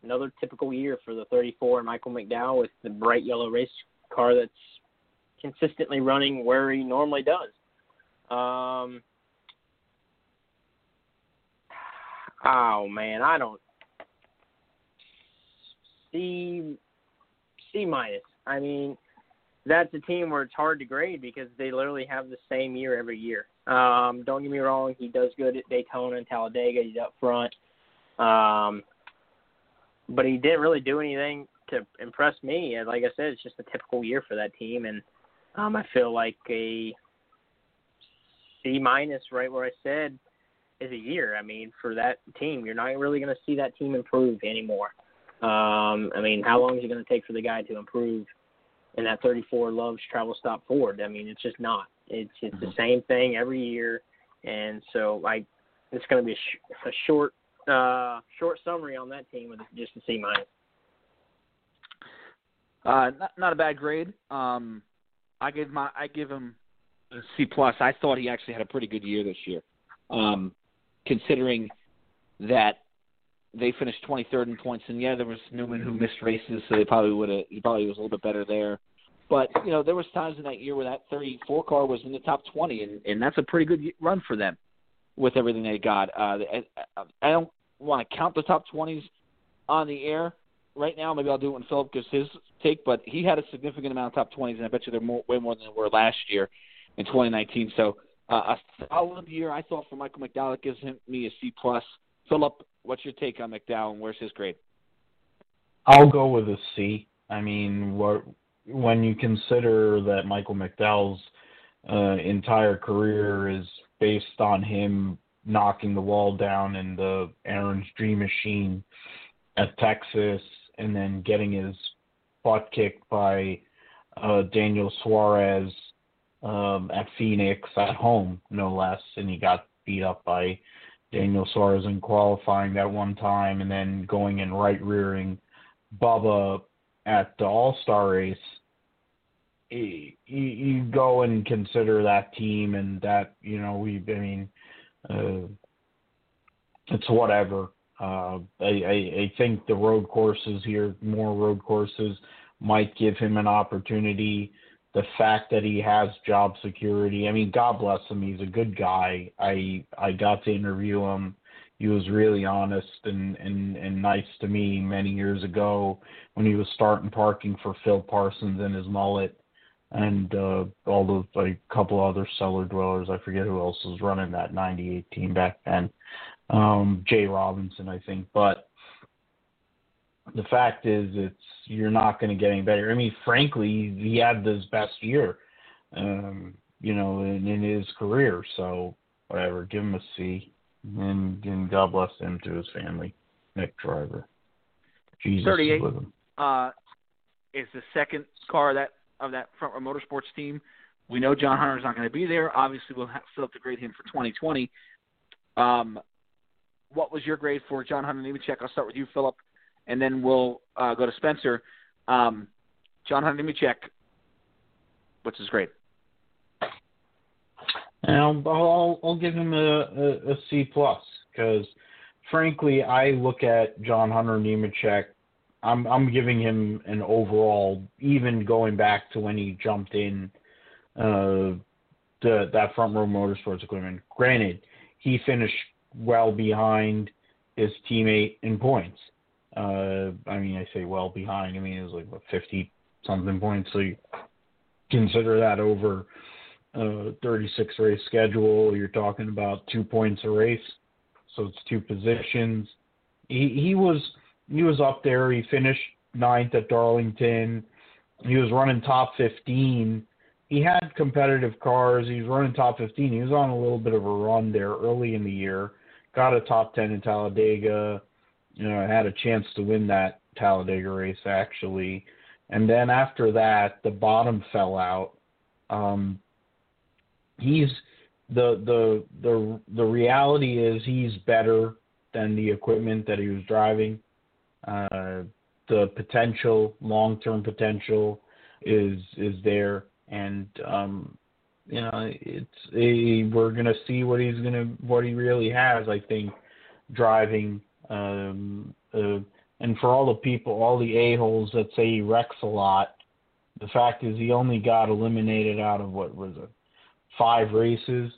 another typical year for the 34 Michael McDowell with the bright yellow race car that's consistently running where he normally does. Um Oh man, I don't C C minus. I mean, that's a team where it's hard to grade because they literally have the same year every year. Um, don't get me wrong, he does good at Daytona and Talladega. He's up front, um, but he didn't really do anything to impress me. Like I said, it's just a typical year for that team, and um, I feel like a C minus, right where I said, is a year. I mean, for that team, you're not really going to see that team improve anymore. Um, I mean, how long is it going to take for the guy to improve in that 34 Loves Travel Stop Ford? I mean, it's just not. It's it's the same thing every year, and so like it's going to be a, sh- a short uh, short summary on that team with just a C minus. Uh, not not a bad grade. Um, I give my I give him a C plus. I thought he actually had a pretty good year this year, um, considering that they finished 23rd in points, and yeah, there was Newman who missed races, so they probably would have. He probably was a little bit better there. But you know, there was times in that year where that 34 car was in the top 20, and and that's a pretty good run for them with everything they got. Uh, I, I don't want to count the top 20s on the air right now. Maybe I'll do it when Philip gives his take. But he had a significant amount of top 20s, and I bet you they're more, way more than they were last year in 2019. So uh, a solid year, I thought, for Michael McDowell. gives him, me a C plus. Philip, what's your take on McDowell, and where's his grade? I'll go with a C. I mean, what when you consider that Michael McDowell's uh, entire career is based on him knocking the wall down in the Aaron's Dream Machine at Texas, and then getting his butt kicked by uh, Daniel Suarez um, at Phoenix at home, no less, and he got beat up by Daniel Suarez in qualifying that one time, and then going and right rearing Bubba at the All Star race. You, you go and consider that team, and that you know we. I mean, uh, it's whatever. Uh, I, I, I think the road courses here, more road courses, might give him an opportunity. The fact that he has job security, I mean, God bless him. He's a good guy. I I got to interview him. He was really honest and and and nice to me many years ago when he was starting parking for Phil Parsons and his mullet and uh, all the like a couple other cellar dwellers. I forget who else was running that '98 team back then. Um, Jay Robinson, I think. But the fact is, it's you're not going to get any better. I mean, frankly, he had his best year, um, you know, in, in his career. So whatever, give him a C, and, and God bless him to his family. Nick Driver. Jesus 38 with him. uh, is the second car that of that front row motorsports team. We know John Hunter's not going to be there. Obviously, we'll have, still have to grade him for 2020. Um, what was your grade for John Hunter Nemechek? I'll start with you, Philip, and then we'll uh, go to Spencer. Um, John Hunter Nemechek, what's his grade? I'll, I'll, I'll give him a, a, a C plus because, frankly, I look at John Hunter Nemechek. I'm I'm giving him an overall, even going back to when he jumped in uh, the that front row motorsports equipment. Granted, he finished well behind his teammate in points. Uh, I mean, I say well behind. I mean, it was like what fifty something points. So you consider that over uh, 36 race schedule. You're talking about two points a race, so it's two positions. He he was he was up there. He finished ninth at Darlington. He was running top 15. He had competitive cars. He was running top 15. He was on a little bit of a run there early in the year. Got a top 10 in Talladega. You know, had a chance to win that Talladega race actually. And then after that, the bottom fell out. Um, he's the the the the reality is he's better than the equipment that he was driving. The potential, long-term potential, is is there, and um, you know it's a, we're gonna see what he's gonna what he really has. I think driving, um, uh, and for all the people, all the a holes that say he wrecks a lot, the fact is he only got eliminated out of what was it, five races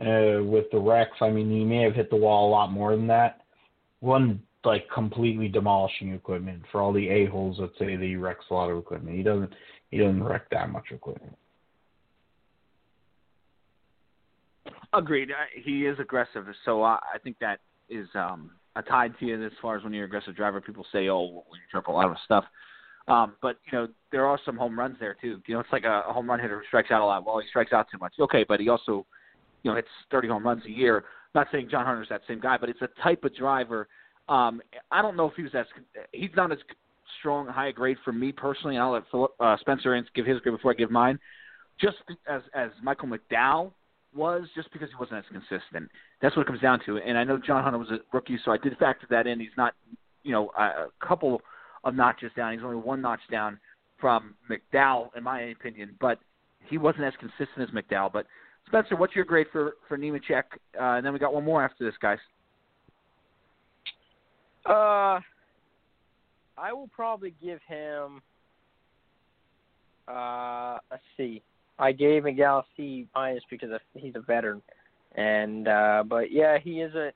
uh, with the wrecks. I mean, he may have hit the wall a lot more than that. One like completely demolishing equipment for all the a holes that say that he wrecks a lot of equipment. He doesn't. He doesn't wreck that much equipment. Agreed. He is aggressive, so I, I think that is um, a tied to you as far as when you're an aggressive driver. People say, "Oh, well, you drop a lot of stuff," um, but you know there are some home runs there too. You know, it's like a, a home run hitter who strikes out a lot. Well, he strikes out too much. Okay, but he also, you know, hits 30 home runs a year. Not saying John Hunter's that same guy, but it's a type of driver Um, I don't know if he was as he's not as strong high grade for me personally. I'll let Philip, uh, Spencer give his grade before I give mine. Just as as Michael McDowell was, just because he wasn't as consistent. That's what it comes down to. And I know John Hunter was a rookie, so I did factor that in. He's not, you know, a couple of notches down. He's only one notch down from McDowell, in my opinion, but he wasn't as consistent as McDowell. But Spencer, what's your grade for for Nemechek? Uh, and then we got one more after this, guys. Uh, I will probably give him uh, a C. I gave a C minus because he's a veteran, and uh, but yeah, he is a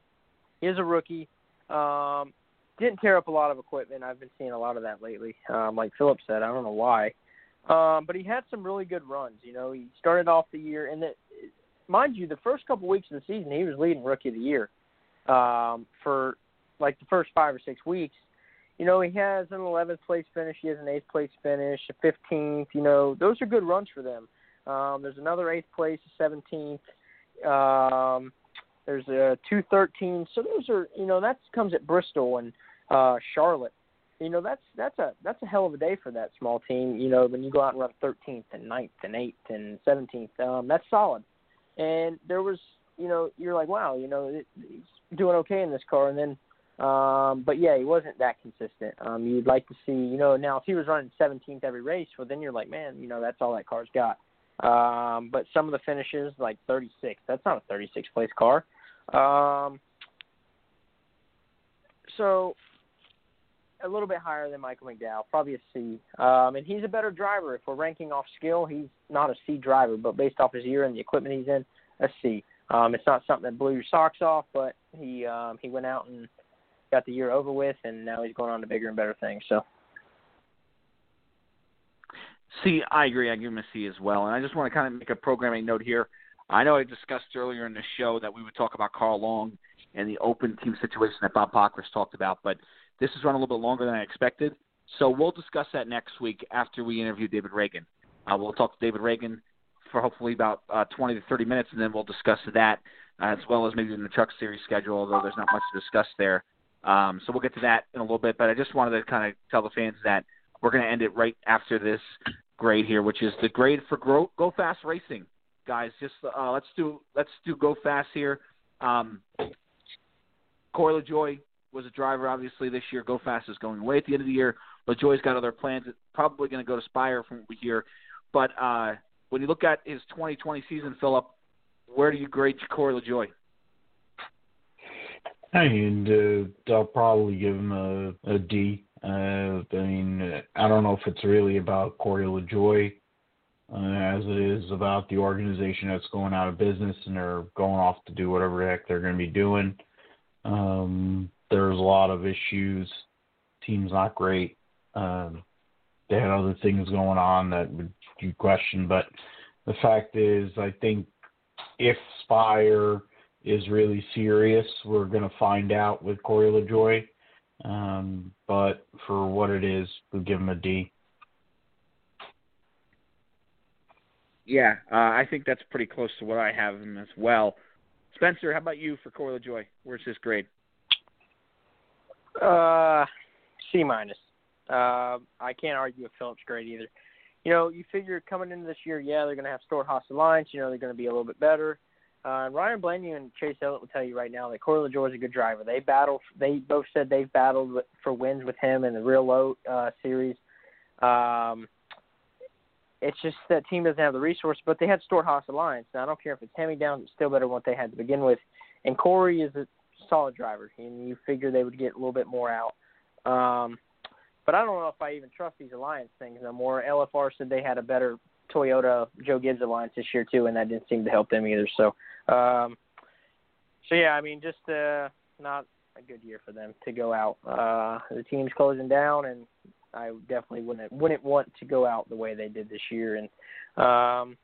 he is a rookie. Um, didn't tear up a lot of equipment. I've been seeing a lot of that lately. Um, like Philip said, I don't know why, um, but he had some really good runs. You know, he started off the year, and the, mind you, the first couple weeks of the season, he was leading rookie of the year um, for like the first five or six weeks. You know, he has an 11th place finish. He has an 8th place finish, a 15th. You know, those are good runs for them. Um, there's another 8th place, a 17th. Um, there's a 213. So those are, you know, that comes at Bristol and uh, Charlotte. You know, that's that's a that's a hell of a day for that small team. You know, when you go out and run 13th and 9th and 8th and 17th, um, that's solid. And there was, you know, you're like, wow, you know, he's doing okay in this car. And then um, but yeah, he wasn't that consistent. Um, you'd like to see, you know, now if he was running 17th every race, well, then you're like, man, you know, that's all that car's got. Um, but some of the finishes, like 36, that's not a 36 place car. Um, so a little bit higher than Michael McDowell, probably a C. Um, and he's a better driver. If we're ranking off skill, he's not a C driver, but based off his year and the equipment he's in, a C. Um, it's not something that blew your socks off, but he um, he went out and got the year over with, and now he's going on to bigger and better things. So. See, I agree. I give him a C as well. And I just want to kind of make a programming note here. I know I discussed earlier in the show that we would talk about Carl Long and the open team situation that Bob Pockrass talked about, but this has run a little bit longer than I expected. So we'll discuss that next week after we interview David Ragan. Uh, we'll talk to David Ragan for hopefully about uh, 20 to 30 minutes, and then we'll discuss that uh, as well as maybe in the Truck Series schedule, although there's not much to discuss there. Um, so we'll get to that in a little bit, but I just wanted to kind of tell the fans that we're going to end it right after this grade here, which is the grade for Go, Go Fas Racing, guys. Just uh, let's do let's do Go Fas here. Um, Corey LaJoie was a driver, obviously this year. Go Fas is going away at the end of the year. LaJoie's got other plans. It's probably going to go to Spire from what we hear. But uh, when you look at his 2020 season, Philip, where do you grade Corey LaJoie? Mean, uh, I'll probably give him a, a D. Uh, I mean, I don't know if it's really about Corey LaJoie uh, as it is about the organization that's going out of business and they're going off to do whatever the heck they're going to be doing. Um, there's a lot of issues. Team's not great. Um, they had other things going on that would you question, but the fact is, I think if Spire – is really serious. We're going to find out with Corey LaJoie. Um, but for what it is, we'll give him a D. Yeah, uh, I think that's pretty close to what I have him as well. Spencer, how about you for Corey LaJoie? Where's his grade? Uh, C minus. Uh, I can't argue with Phillips' grade either. You know, you figure coming into this year, yeah, they're going to have Stewart-Haas Alliance. You know, they're going to be a little bit better. Uh, Ryan Blaney and Chase Elliott will tell you right now that Corey LaJoie is a good driver. They battled. They both said they've battled for wins with him in the real low uh, series. Um, it's just that team doesn't have the resources, but they had Stewart-Haas Alliance. Now I don't care if it's hand down; it's still better than what they had to begin with. And Corey is a solid driver, and you figure they would get a little bit more out. Um, but I don't know if I even trust these alliance things no more. LFR said they had a better Toyota Joe Gibbs alliance this year too, and that didn't seem to help them either. So, um, so yeah, I mean, just uh, not a good year for them to go out. Uh, the team's closing down, and I definitely wouldn't wouldn't want to go out the way they did this year. And um,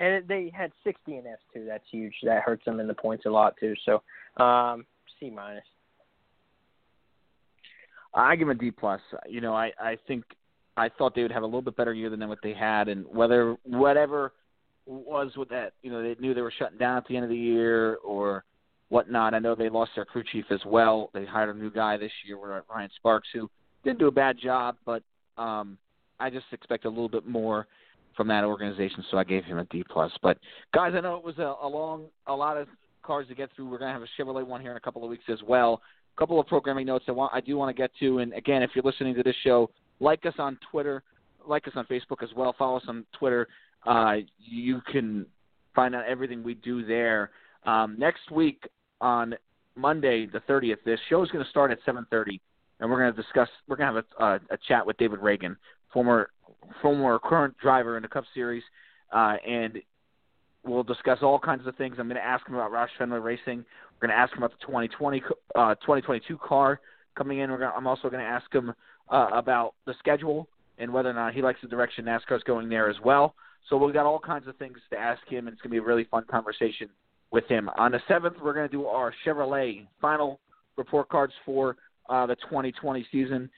and they had 60 in S two. That's huge. That hurts them in the points a lot too. So, um, C minus. I give them a D plus. You know, I I think I thought they would have a little bit better year than what they had, and whether whatever was with that, you know, they knew they were shutting down at the end of the year, or whatnot. I know they lost their crew chief as well. They hired a new guy this year, Ryan Sparks, who didn't do a bad job, but um, I just expect a little bit more from that organization, so I gave him a D plus. But guys, I know it was a, a long, a lot of cars to get through. We're to have a Chevrolet one here in a couple of weeks as well. A couple of programming notes I want, I do want to get to, and again, if you're listening to this show, like us on Twitter, like us on Facebook as well. Follow us on Twitter. Uh, you can find out everything we do there. Um, next week on Monday, the 30th, this show is going to start at 7:30, and we're going to discuss. We're going to have a, a, a chat with David Ragan, former former current driver in the Cup Series, uh, and we'll discuss all kinds of things. I'm going to ask him about Roush Fenway Racing. We're going to ask him about the 2020 uh, 2022 car coming in. To, I'm also going to ask him uh, about the schedule and whether or not he likes the direction NASCAR's going there as well. So we've got all kinds of things to ask him, and it's going to be a really fun conversation with him. On the 7th, we're going to do our Chevrolet final report cards for uh, the 2020 season.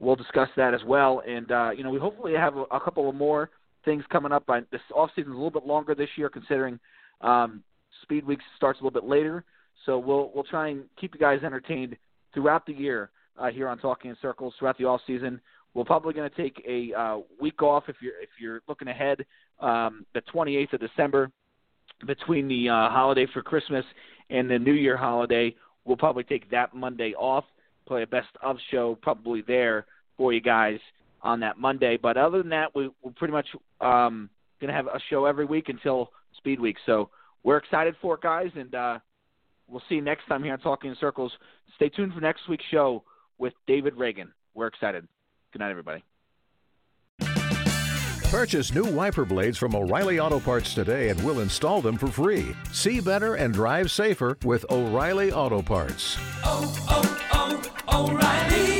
We'll discuss that as well, and uh, you know we hopefully have a, a couple of more things coming up. By this off season is a little bit longer this year, considering um, Speed Week starts a little bit later. So we'll we'll try and keep you guys entertained throughout the year uh, here on Talking in Circles throughout the off season. We're probably going to take a uh, week off if you're if you're looking ahead. Um, the 28th of December, between the uh, holiday for Christmas and the New Year holiday, we'll probably take that Monday off. Play a best of show probably there for you guys on that Monday. But other than that, we, we're pretty much um, going to have a show every week until Speed Week. So we're excited for it, guys, and uh, we'll see you next time here on Talking in Circles. Stay tuned for next week's show with David Ragan. We're excited. Good night, everybody. Purchase new wiper blades from O'Reilly Auto Parts today and we'll install them for free. See better and drive safer with O'Reilly Auto Parts. Oh, oh, oh, O'Reilly